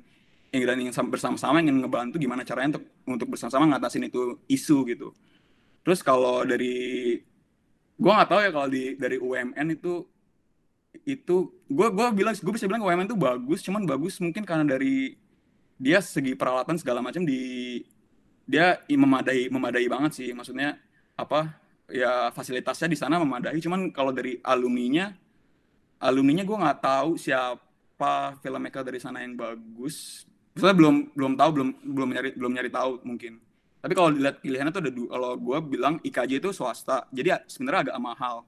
ingin dan ingin bersama-sama ingin ngebantu gimana caranya untuk untuk bersama-sama ngatasin itu isu gitu. Terus kalau dari gua nggak tahu ya kalau di dari UMN itu itu gue gue bilang gue bisa bilang UMN itu bagus cuman bagus mungkin karena dari dia segi peralatan segala macam di dia memadai memadai banget sih maksudnya apa ya fasilitasnya di sana memadai. Cuman kalau dari alumninya alumninya gue nggak tahu siapa filmmaker dari sana yang bagus. Soalnya belum belum tahu belum belum nyari belum nyari tahu mungkin. Tapi kalau dilihat pilihannya tuh ada dua kalau gue bilang IKJ itu swasta. Jadi sebenarnya agak mahal.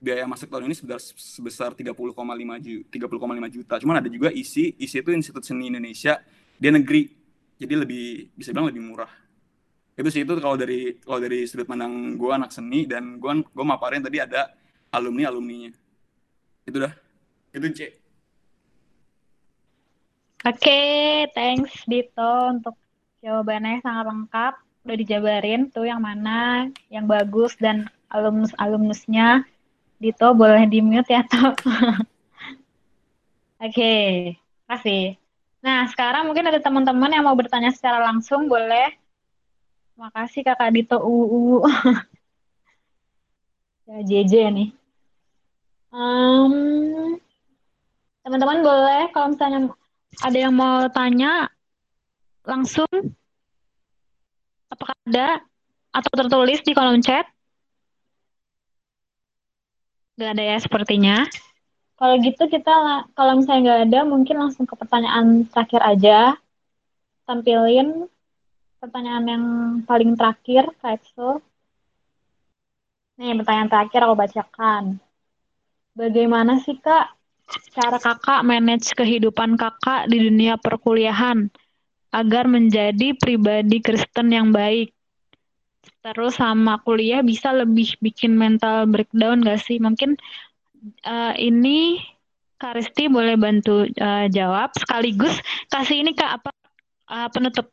Biaya masuk tahun ini sebesar sebesar 30,5 juta 30,5 juta. Cuman ada juga isi isi itu Institut Seni Indonesia dia negeri. Jadi lebih bisa bilang lebih murah itu sih itu kalau dari kalau dari sudut pandang gue anak seni dan gue gue maparin tadi ada alumni alumninya itu dah itu c Oke, okay, thanks Dito untuk jawabannya sangat lengkap. Udah dijabarin tuh yang mana yang bagus dan alumnus-alumnusnya. Dito boleh di-mute ya, toh. *laughs* Oke. Okay. Kasih. Nah, sekarang mungkin ada teman-teman yang mau bertanya secara langsung, boleh. Makasih Kakak Dito UU. *laughs* ya, JJ nih. Um, teman-teman boleh kalau misalnya ada yang mau tanya langsung apakah ada atau tertulis di kolom chat? Gak ada ya sepertinya. Kalau gitu kita kalau misalnya nggak ada mungkin langsung ke pertanyaan terakhir aja. Tampilin pertanyaan yang paling terakhir, Kak Exo. Nih, pertanyaan terakhir aku bacakan. Bagaimana sih, Kak, cara kakak manage kehidupan kakak di dunia perkuliahan agar menjadi pribadi Kristen yang baik? Terus sama kuliah bisa lebih bikin mental breakdown gak sih? Mungkin uh, ini Kak Risti boleh bantu uh, jawab sekaligus kasih ini Kak apa uh, penutup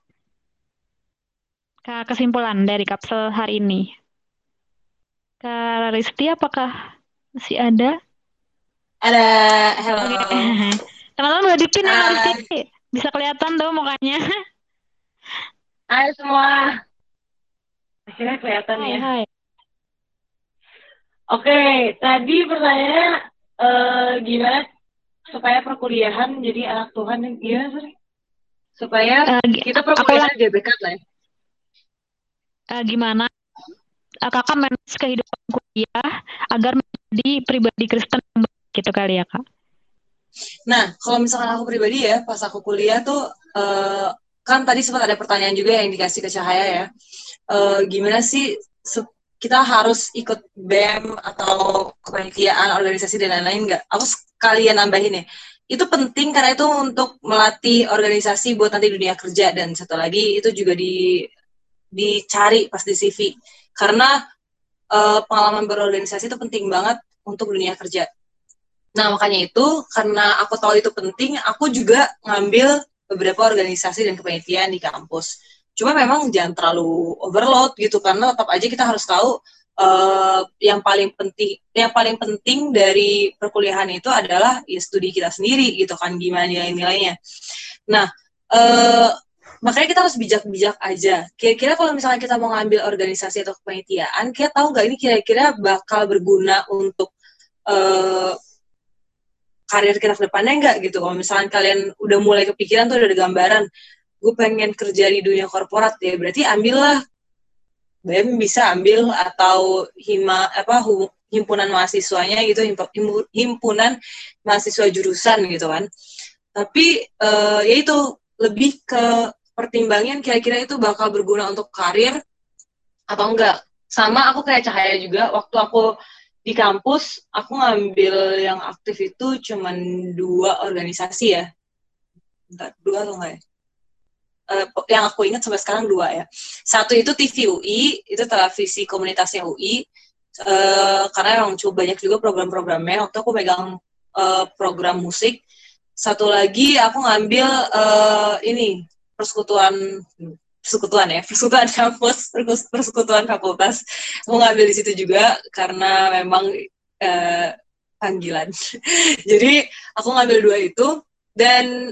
kesimpulan dari kapsel hari ini. Kak Risti apakah masih ada? Ada, halo. Okay. *laughs* Teman-teman boleh dipin ya Risti. Bisa kelihatan tuh mukanya. *laughs* Hai semua. Akhirnya kelihatan hai, ya. Hai. Oke, tadi pertanyaannya uh, gimana supaya perkuliahan jadi anak Tuhan yang gimana sih? Supaya uh, kita perkuliahan jadi dekat lah ya. Uh, gimana uh, kakak manage kehidupan kuliah agar menjadi pribadi Kristen gitu kali ya kak? Nah, kalau misalkan aku pribadi ya, pas aku kuliah tuh uh, kan tadi sempat ada pertanyaan juga yang dikasih ke Cahaya ya. Uh, gimana sih kita harus ikut BEM atau kepanitiaan organisasi dan lain-lain nggak? Aku sekalian nambahin ya. Itu penting karena itu untuk melatih organisasi buat nanti dunia kerja dan satu lagi itu juga di dicari pas di CV karena uh, pengalaman berorganisasi itu penting banget untuk dunia kerja. Nah makanya itu karena aku tahu itu penting, aku juga ngambil beberapa organisasi dan kepanitiaan di kampus Cuma memang jangan terlalu overload gitu karena tetap aja kita harus tahu uh, yang paling penting yang paling penting dari perkuliahan itu adalah ya studi kita sendiri gitu kan gimana nilai-nilainya. Nah, uh, makanya kita harus bijak-bijak aja. Kira-kira kalau misalnya kita mau ngambil organisasi atau kepanitiaan, kita tahu nggak ini kira-kira bakal berguna untuk uh, karir kita ke depannya nggak gitu. Kalau misalnya kalian udah mulai kepikiran tuh udah ada gambaran, gue pengen kerja di dunia korporat ya berarti ambillah BEM bisa ambil atau hima apa himpunan mahasiswanya gitu himpunan mahasiswa jurusan gitu kan tapi uh, ya itu lebih ke pertimbangan kira-kira itu bakal berguna untuk karir atau enggak sama aku kayak cahaya juga waktu aku di kampus aku ngambil yang aktif itu cuman dua organisasi ya Bentar, dua atau enggak ya uh, yang aku ingat sampai sekarang dua ya. Satu itu TV UI, itu televisi komunitasnya UI. Uh, eh, karena emang cukup banyak juga program-programnya. Waktu aku megang uh, program musik. Satu lagi aku ngambil uh, ini persekutuan persekutuan ya persekutuan kampus persekutuan fakultas aku ngambil di situ juga karena memang uh, panggilan *laughs* jadi aku ngambil dua itu dan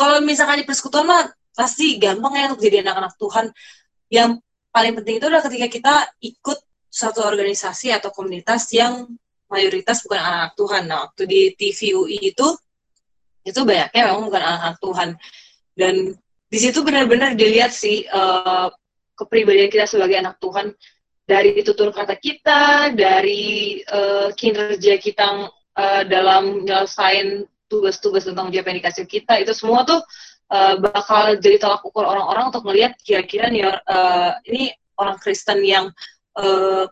kalau misalkan di persekutuan mah pasti gampang ya untuk jadi anak-anak Tuhan. Yang paling penting itu adalah ketika kita ikut satu organisasi atau komunitas yang mayoritas bukan anak-anak Tuhan. Nah, waktu di TVUI itu, itu banyaknya memang bukan anak-anak Tuhan. Dan di situ benar-benar dilihat sih uh, kepribadian kita sebagai anak Tuhan. Dari tutur kata kita, dari uh, kinerja kita uh, dalam menyelesaikan tugas-tugas tentang jawab yang dikasih kita, itu semua tuh uh, bakal jadi tolak ukur orang-orang untuk melihat kira-kira nih uh, ini orang Kristen yang uh,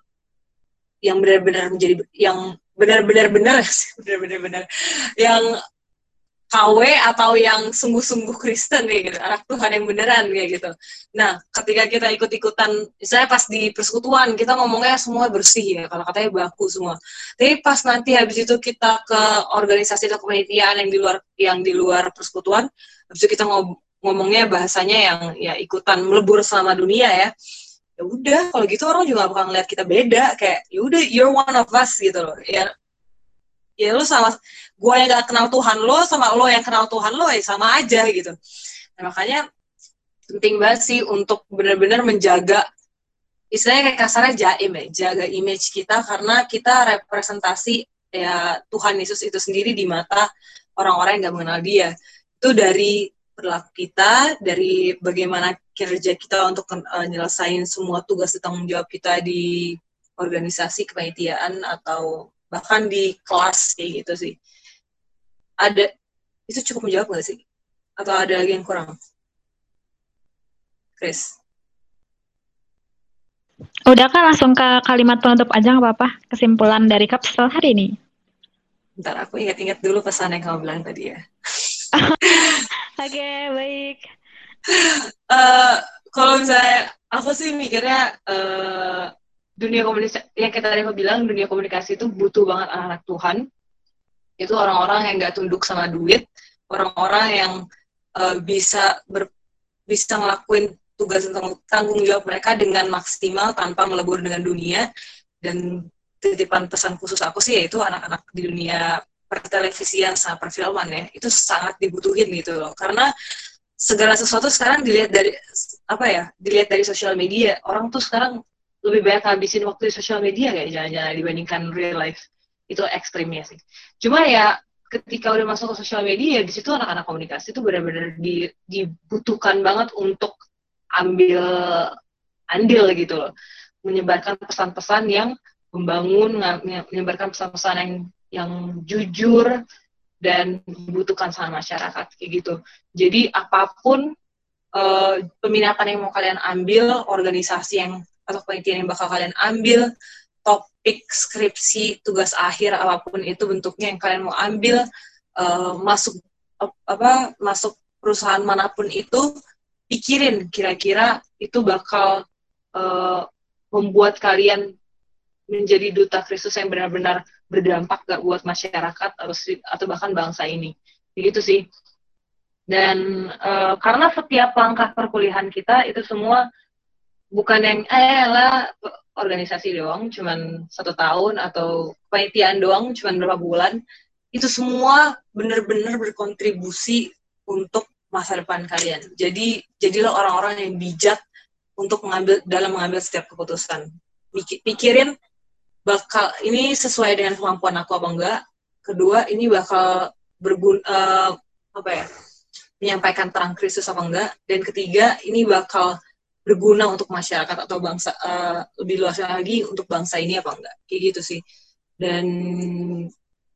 yang benar-benar menjadi yang benar-benar benar *laughs* benar-benar benar yang KW atau yang sungguh-sungguh Kristen nih gitu, anak Tuhan yang beneran kayak gitu. Nah, ketika kita ikut-ikutan, misalnya pas di persekutuan kita ngomongnya semua bersih ya, kalau katanya baku semua. Tapi pas nanti habis itu kita ke organisasi atau kepanitiaan yang di luar yang di luar persekutuan, habis itu kita ngomongnya bahasanya yang ya ikutan melebur selama dunia ya. Ya udah, kalau gitu orang juga bakal ngeliat kita beda, kayak ya udah you're one of us gitu loh. Ya ya lu sama gue yang gak kenal Tuhan lo sama lo yang kenal Tuhan lo ya sama aja gitu. Nah, makanya penting banget sih untuk benar-benar menjaga istilahnya kayak kasarnya jaim ya jaga image kita karena kita representasi ya Tuhan Yesus itu sendiri di mata orang-orang yang gak mengenal dia. Itu dari perilaku kita dari bagaimana kerja kita untuk uh, nyelesain semua tugas dan tanggung jawab kita di organisasi kepanitiaan atau bahkan di kelas kayak gitu sih ada itu cukup menjawab nggak sih atau ada lagi yang kurang Chris Udah kan langsung ke kalimat penutup aja nggak apa-apa kesimpulan dari kapsul hari ini. Bentar aku ingat-ingat dulu pesan yang kamu bilang tadi ya. *laughs* Oke okay, baik. Uh, kalau misalnya aku sih mikirnya uh, dunia komunikasi yang kita tadi bilang dunia komunikasi itu butuh banget anak-anak Tuhan. Itu orang-orang yang nggak tunduk sama duit, orang-orang yang uh, bisa ber, bisa ngelakuin tugas tentang tanggung jawab mereka dengan maksimal tanpa melebur dengan dunia dan titipan pesan khusus aku sih yaitu anak-anak di dunia pertelevisian sama perfilman ya itu sangat dibutuhin gitu loh karena segala sesuatu sekarang dilihat dari apa ya dilihat dari sosial media orang tuh sekarang lebih banyak habisin waktu di sosial media kayak jangan-jangan dibandingkan real life. Itu ekstrimnya sih. Cuma ya ketika udah masuk ke sosial media di situ anak-anak komunikasi itu benar-benar di, dibutuhkan banget untuk ambil andil gitu loh. Menyebarkan pesan-pesan yang membangun menyebarkan pesan-pesan yang yang jujur dan dibutuhkan sama masyarakat kayak gitu. Jadi apa pun uh, peminatan yang mau kalian ambil organisasi yang atau penelitian yang bakal kalian ambil topik skripsi tugas akhir apa pun itu bentuknya yang kalian mau ambil uh, masuk apa masuk perusahaan mana pun itu pikirin kira-kira itu bakal uh, membuat kalian menjadi duta Kristus yang benar-benar berdampak gak buat masyarakat atau atau bahkan bangsa ini. Begitu sih. Dan uh, karena setiap langkah perkuliahan kita itu semua bukan yang eh lah organisasi doang cuman satu tahun atau penelitian doang cuman berapa bulan itu semua benar-benar berkontribusi untuk masa depan kalian. Jadi jadilah orang-orang yang bijak untuk mengambil dalam mengambil setiap keputusan. Pikirin bakal ini sesuai dengan kemampuan aku apa enggak. Kedua, ini bakal berguna uh, apa ya? menyampaikan terang Kristus apa enggak. Dan ketiga, ini bakal berguna untuk masyarakat atau bangsa uh, lebih luas lagi untuk bangsa ini apa enggak. Kayak gitu sih. Dan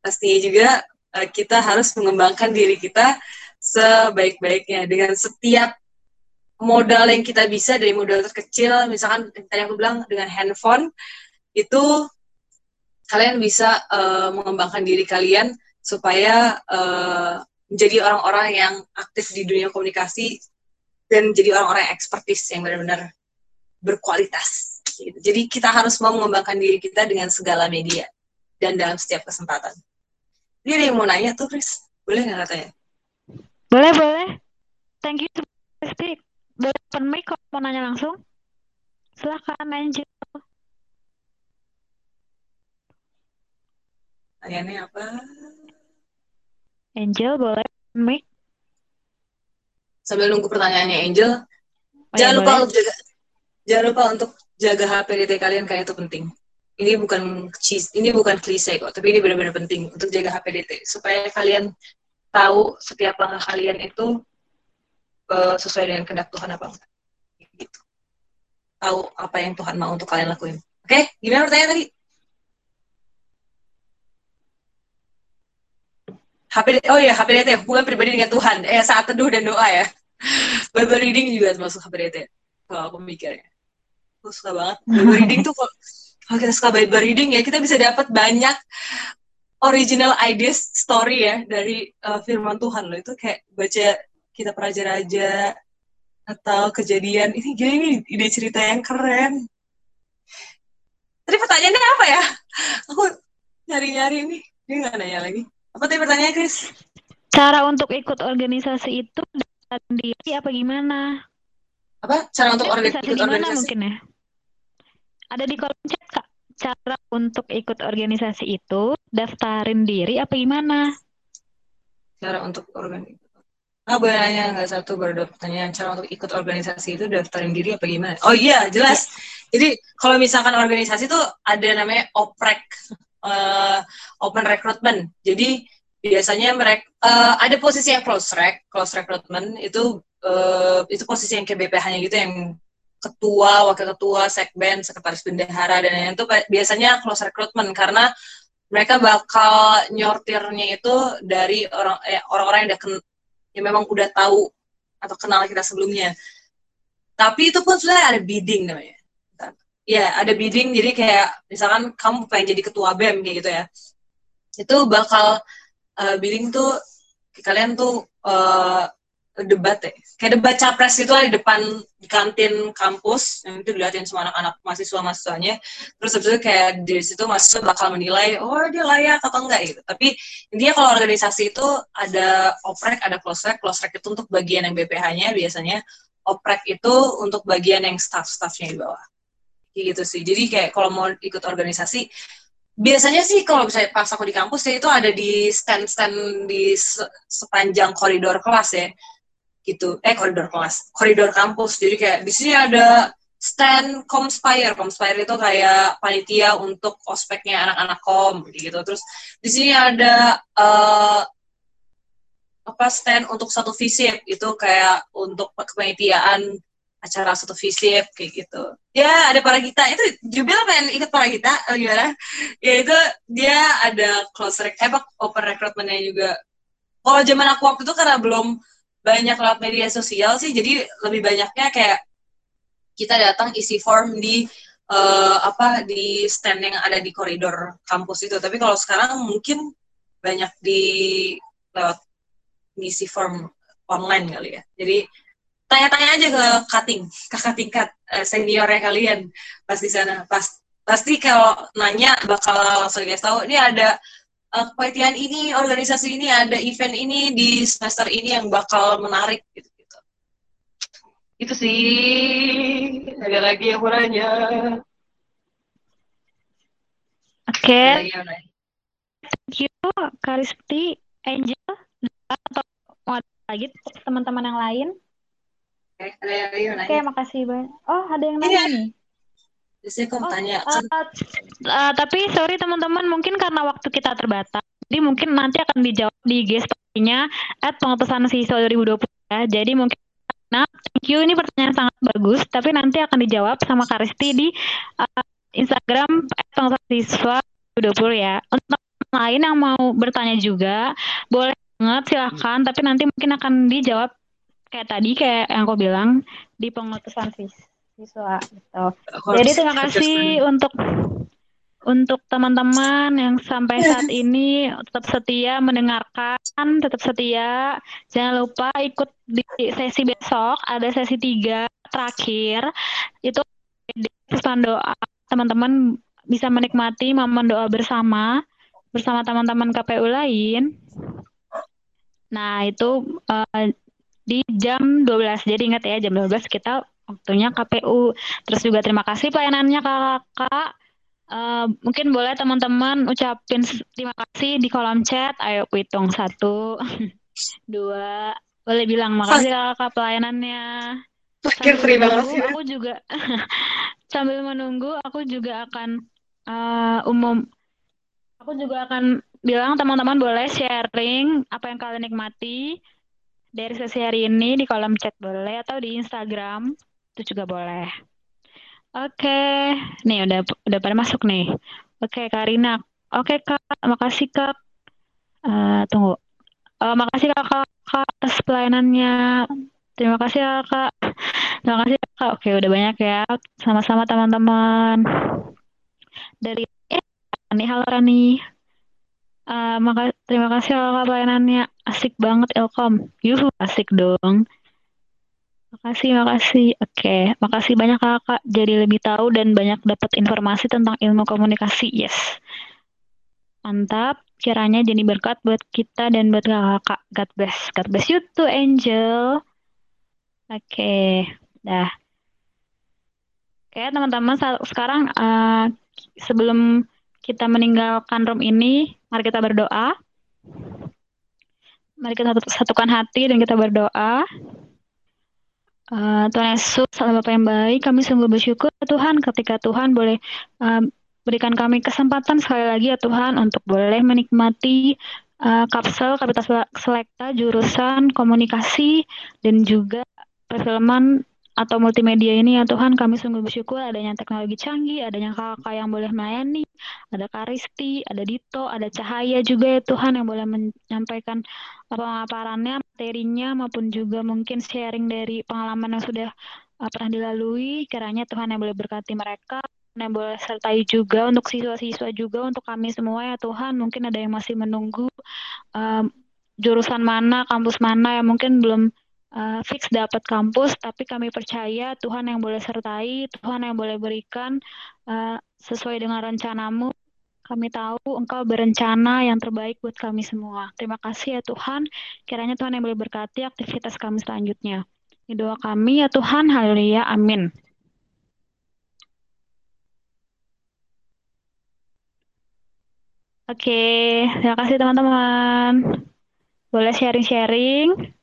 pastinya juga uh, kita harus mengembangkan diri kita sebaik-baiknya dengan setiap modal yang kita bisa dari modal terkecil misalkan tadi aku bilang dengan handphone itu kalian bisa uh, mengembangkan diri kalian supaya uh, menjadi orang-orang yang aktif di dunia komunikasi dan jadi orang-orang yang ekspertis yang benar-benar berkualitas. Gitu. Jadi kita harus mau mengembangkan diri kita dengan segala media dan dalam setiap kesempatan. Ini ada yang mau nanya tuh, Chris? Boleh nggak katanya? Boleh, boleh. Thank you, Pasti. Boleh open mic kalau mau nanya langsung. Silahkan, Angel. Pertanyaannya apa? Angel, boleh open mic? Sambil nunggu pertanyaannya Angel, oh, jangan ya, lupa untuk jaga, jangan lupa untuk jaga HPDT kalian kayak itu penting. Ini bukan cheese, ini bukan klise kok, tapi ini benar-benar penting untuk jaga HPDT supaya kalian tahu setiap langkah kalian itu uh, sesuai dengan kehendak Tuhan apa enggak. Gitu. Tahu apa yang Tuhan mau untuk kalian lakuin. Oke? Okay? gimana pertanyaan tadi HP oh ya HPDT hubungan pribadi dengan Tuhan. Eh saat teduh dan doa ya. Bible reading juga termasuk HPDT kalau aku mikirnya aku suka banget. Bible reading tuh kalau kita suka Bible reading ya kita bisa dapat banyak original ideas story ya dari uh, firman Tuhan loh. Itu kayak baca kita raja-raja atau kejadian. Ini gini ini ide cerita yang keren. Tadi pertanyaannya apa ya? Aku nyari-nyari ini. Dia nggak nanya lagi. Apa tadi pertanyaannya, Chris? Cara untuk ikut organisasi itu sendiri apa gimana? Apa? Cara untuk orga ikut organisasi? mungkin ya? Ada di kolom chat, Kak cara untuk ikut organisasi itu daftarin diri apa gimana? Cara untuk organisasi. Ah, boleh nanya nggak satu baru pertanyaan cara untuk ikut organisasi itu daftarin diri apa gimana? Oh iya, jelas. Jadi kalau misalkan organisasi itu ada namanya oprek, uh, open recruitment. Jadi biasanya mereka uh, ada posisi yang close rec, close recruitment itu uh, itu posisi yang kayak BPH-nya gitu yang ketua, wakil ketua, sekben, sekretaris bendahara dan lain-lain itu biasanya close recruitment karena mereka bakal nyortirnya itu dari orang eh, orang-orang yang udah ken, yang memang udah tahu atau kenal kita sebelumnya. Tapi itu pun sudah ada bidding namanya. Ya, ada bidding jadi kayak misalkan kamu pengen jadi ketua BEM kayak gitu ya. Itu bakal uh, bidding tuh kalian tuh uh, debat ya. Kayak debat capres lah di depan di kantin kampus yang itu dilihatin semua anak-anak mahasiswa mahasiswanya. Terus habis itu kayak di situ mahasiswa bakal menilai oh dia layak atau enggak? Gitu. Tapi intinya kalau organisasi itu ada oprek ada close rec close rec itu untuk bagian yang BPH-nya biasanya. Oprek itu untuk bagian yang staff-staffnya di bawah kayak gitu sih. Jadi kayak kalau mau ikut organisasi biasanya sih kalau misalnya pas aku di kampus ya itu ada di stand-stand di sepanjang koridor kelas ya. Gitu. Eh koridor kelas. Koridor kampus. Jadi kayak di sini ada stand Comspire. Comspire itu kayak panitia untuk ospeknya anak-anak kom gitu. Terus di sini ada uh, apa stand untuk satu visip. Itu kayak untuk kepanitiaan acara satu visip kayak gitu. Ya ada para kita. Itu Jubil pengen ikut para kita? Gimana? Ya itu dia ada close rec eh, open recruitmentnya juga. Kalau zaman aku waktu itu karena belum banyak lewat media sosial sih jadi lebih banyaknya kayak kita datang isi form di uh, apa di stand yang ada di koridor kampus itu. Tapi kalau sekarang mungkin banyak di lewat isi form online kali ya. Jadi tanya-tanya aja ke cutting kakak tingkat uh, seniornya kalian pas di sana pas pasti kalau nanya bakal langsung guys tahu ini ada uh, kepanitiaan ini, organisasi ini, ada event ini di semester ini yang bakal menarik gitu gitu. Itu sih. Ada lagi yang mau nanya. Oke. Okay. Thank you, Karisti, Angel, atau mau lagi teman-teman yang lain? Oke, okay, ada yang nanya. Oke, okay, makasih banyak. Oh, ada yang nanya nih. Biasanya kamu oh, tanya. Uh, uh, tapi sorry teman-teman, mungkin karena waktu kita terbatas, jadi mungkin nanti akan dijawab di IG story-nya at pengutusan siswa 2020 ya. Jadi mungkin Nah, thank you. Ini pertanyaan sangat bagus, tapi nanti akan dijawab sama Karisti di uh, Instagram pengutusan siswa 2020 ya. Untuk lain yang mau bertanya juga, boleh banget silahkan, tapi nanti mungkin akan dijawab kayak tadi, kayak yang aku bilang, di pengutusan siswa gitu. Jadi terima kasih untuk untuk teman-teman yang sampai saat ini tetap setia mendengarkan, tetap setia. Jangan lupa ikut di sesi besok, ada sesi tiga terakhir. Itu pesan doa teman-teman bisa menikmati momen doa bersama bersama teman-teman KPU lain. Nah, itu uh, di jam 12. Jadi ingat ya, jam 12 kita waktunya KPU. Terus juga terima kasih pelayanannya kakak. Uh, mungkin boleh teman-teman ucapin terima kasih di kolom chat. Ayo hitung satu, *laughs* dua. Boleh bilang makasih kakak pelayanannya. Sambil terima kasih. Aku juga *laughs* sambil menunggu, aku juga akan uh, umum. Aku juga akan bilang teman-teman boleh sharing apa yang kalian nikmati dari sesi hari ini di kolom chat boleh atau di Instagram itu juga boleh. Oke, okay. nih udah udah pada masuk nih. Oke, okay, Karina. Oke, okay, Kak. Makasih, Kak. Uh, tunggu. Uh, makasih Kak, Kak atas pelayanannya. Terima kasih Kak. Terima kasih, Kak. Oke, udah banyak ya. Sama-sama teman-teman. Dari eh, nih halo Rani. Uh, maka, terima kasih Kak pelayanannya. Asik banget Elkom. Yuhu, asik dong. Makasih, makasih. Oke, makasih banyak kakak. Jadi lebih tahu dan banyak dapat informasi tentang ilmu komunikasi. Yes. Mantap. Kiranya jadi berkat buat kita dan buat kakak. God bless. God bless you too, Angel. Oke, dah. Oke, teman-teman. Sekarang uh, sebelum kita meninggalkan room ini, mari kita berdoa. Mari kita satukan hati dan kita berdoa. Uh, Tuhan Yesus, salam Bapak yang baik, kami sungguh bersyukur Tuhan ketika Tuhan boleh uh, berikan kami kesempatan sekali lagi ya Tuhan untuk boleh menikmati uh, kapsel Kapitas Selekta jurusan komunikasi dan juga perfilman atau multimedia ini ya Tuhan kami sungguh bersyukur adanya teknologi canggih, adanya kakak yang boleh melayani, ada Karisti, ada Dito, ada Cahaya juga ya Tuhan yang boleh menyampaikan pemaparannya, materinya maupun juga mungkin sharing dari pengalaman yang sudah uh, pernah dilalui. Kiranya Tuhan yang boleh berkati mereka, yang boleh sertai juga untuk siswa-siswa juga untuk kami semua ya Tuhan. Mungkin ada yang masih menunggu um, jurusan mana, kampus mana yang mungkin belum uh, fix dapat kampus, tapi kami percaya Tuhan yang boleh sertai, Tuhan yang boleh berikan uh, sesuai dengan rencanamu. Kami tahu Engkau berencana yang terbaik buat kami semua. Terima kasih ya Tuhan. Kiranya Tuhan yang boleh berkati aktivitas kami selanjutnya. Ini doa kami ya Tuhan. Haleluya. Amin. Oke, terima kasih teman-teman. Boleh sharing-sharing.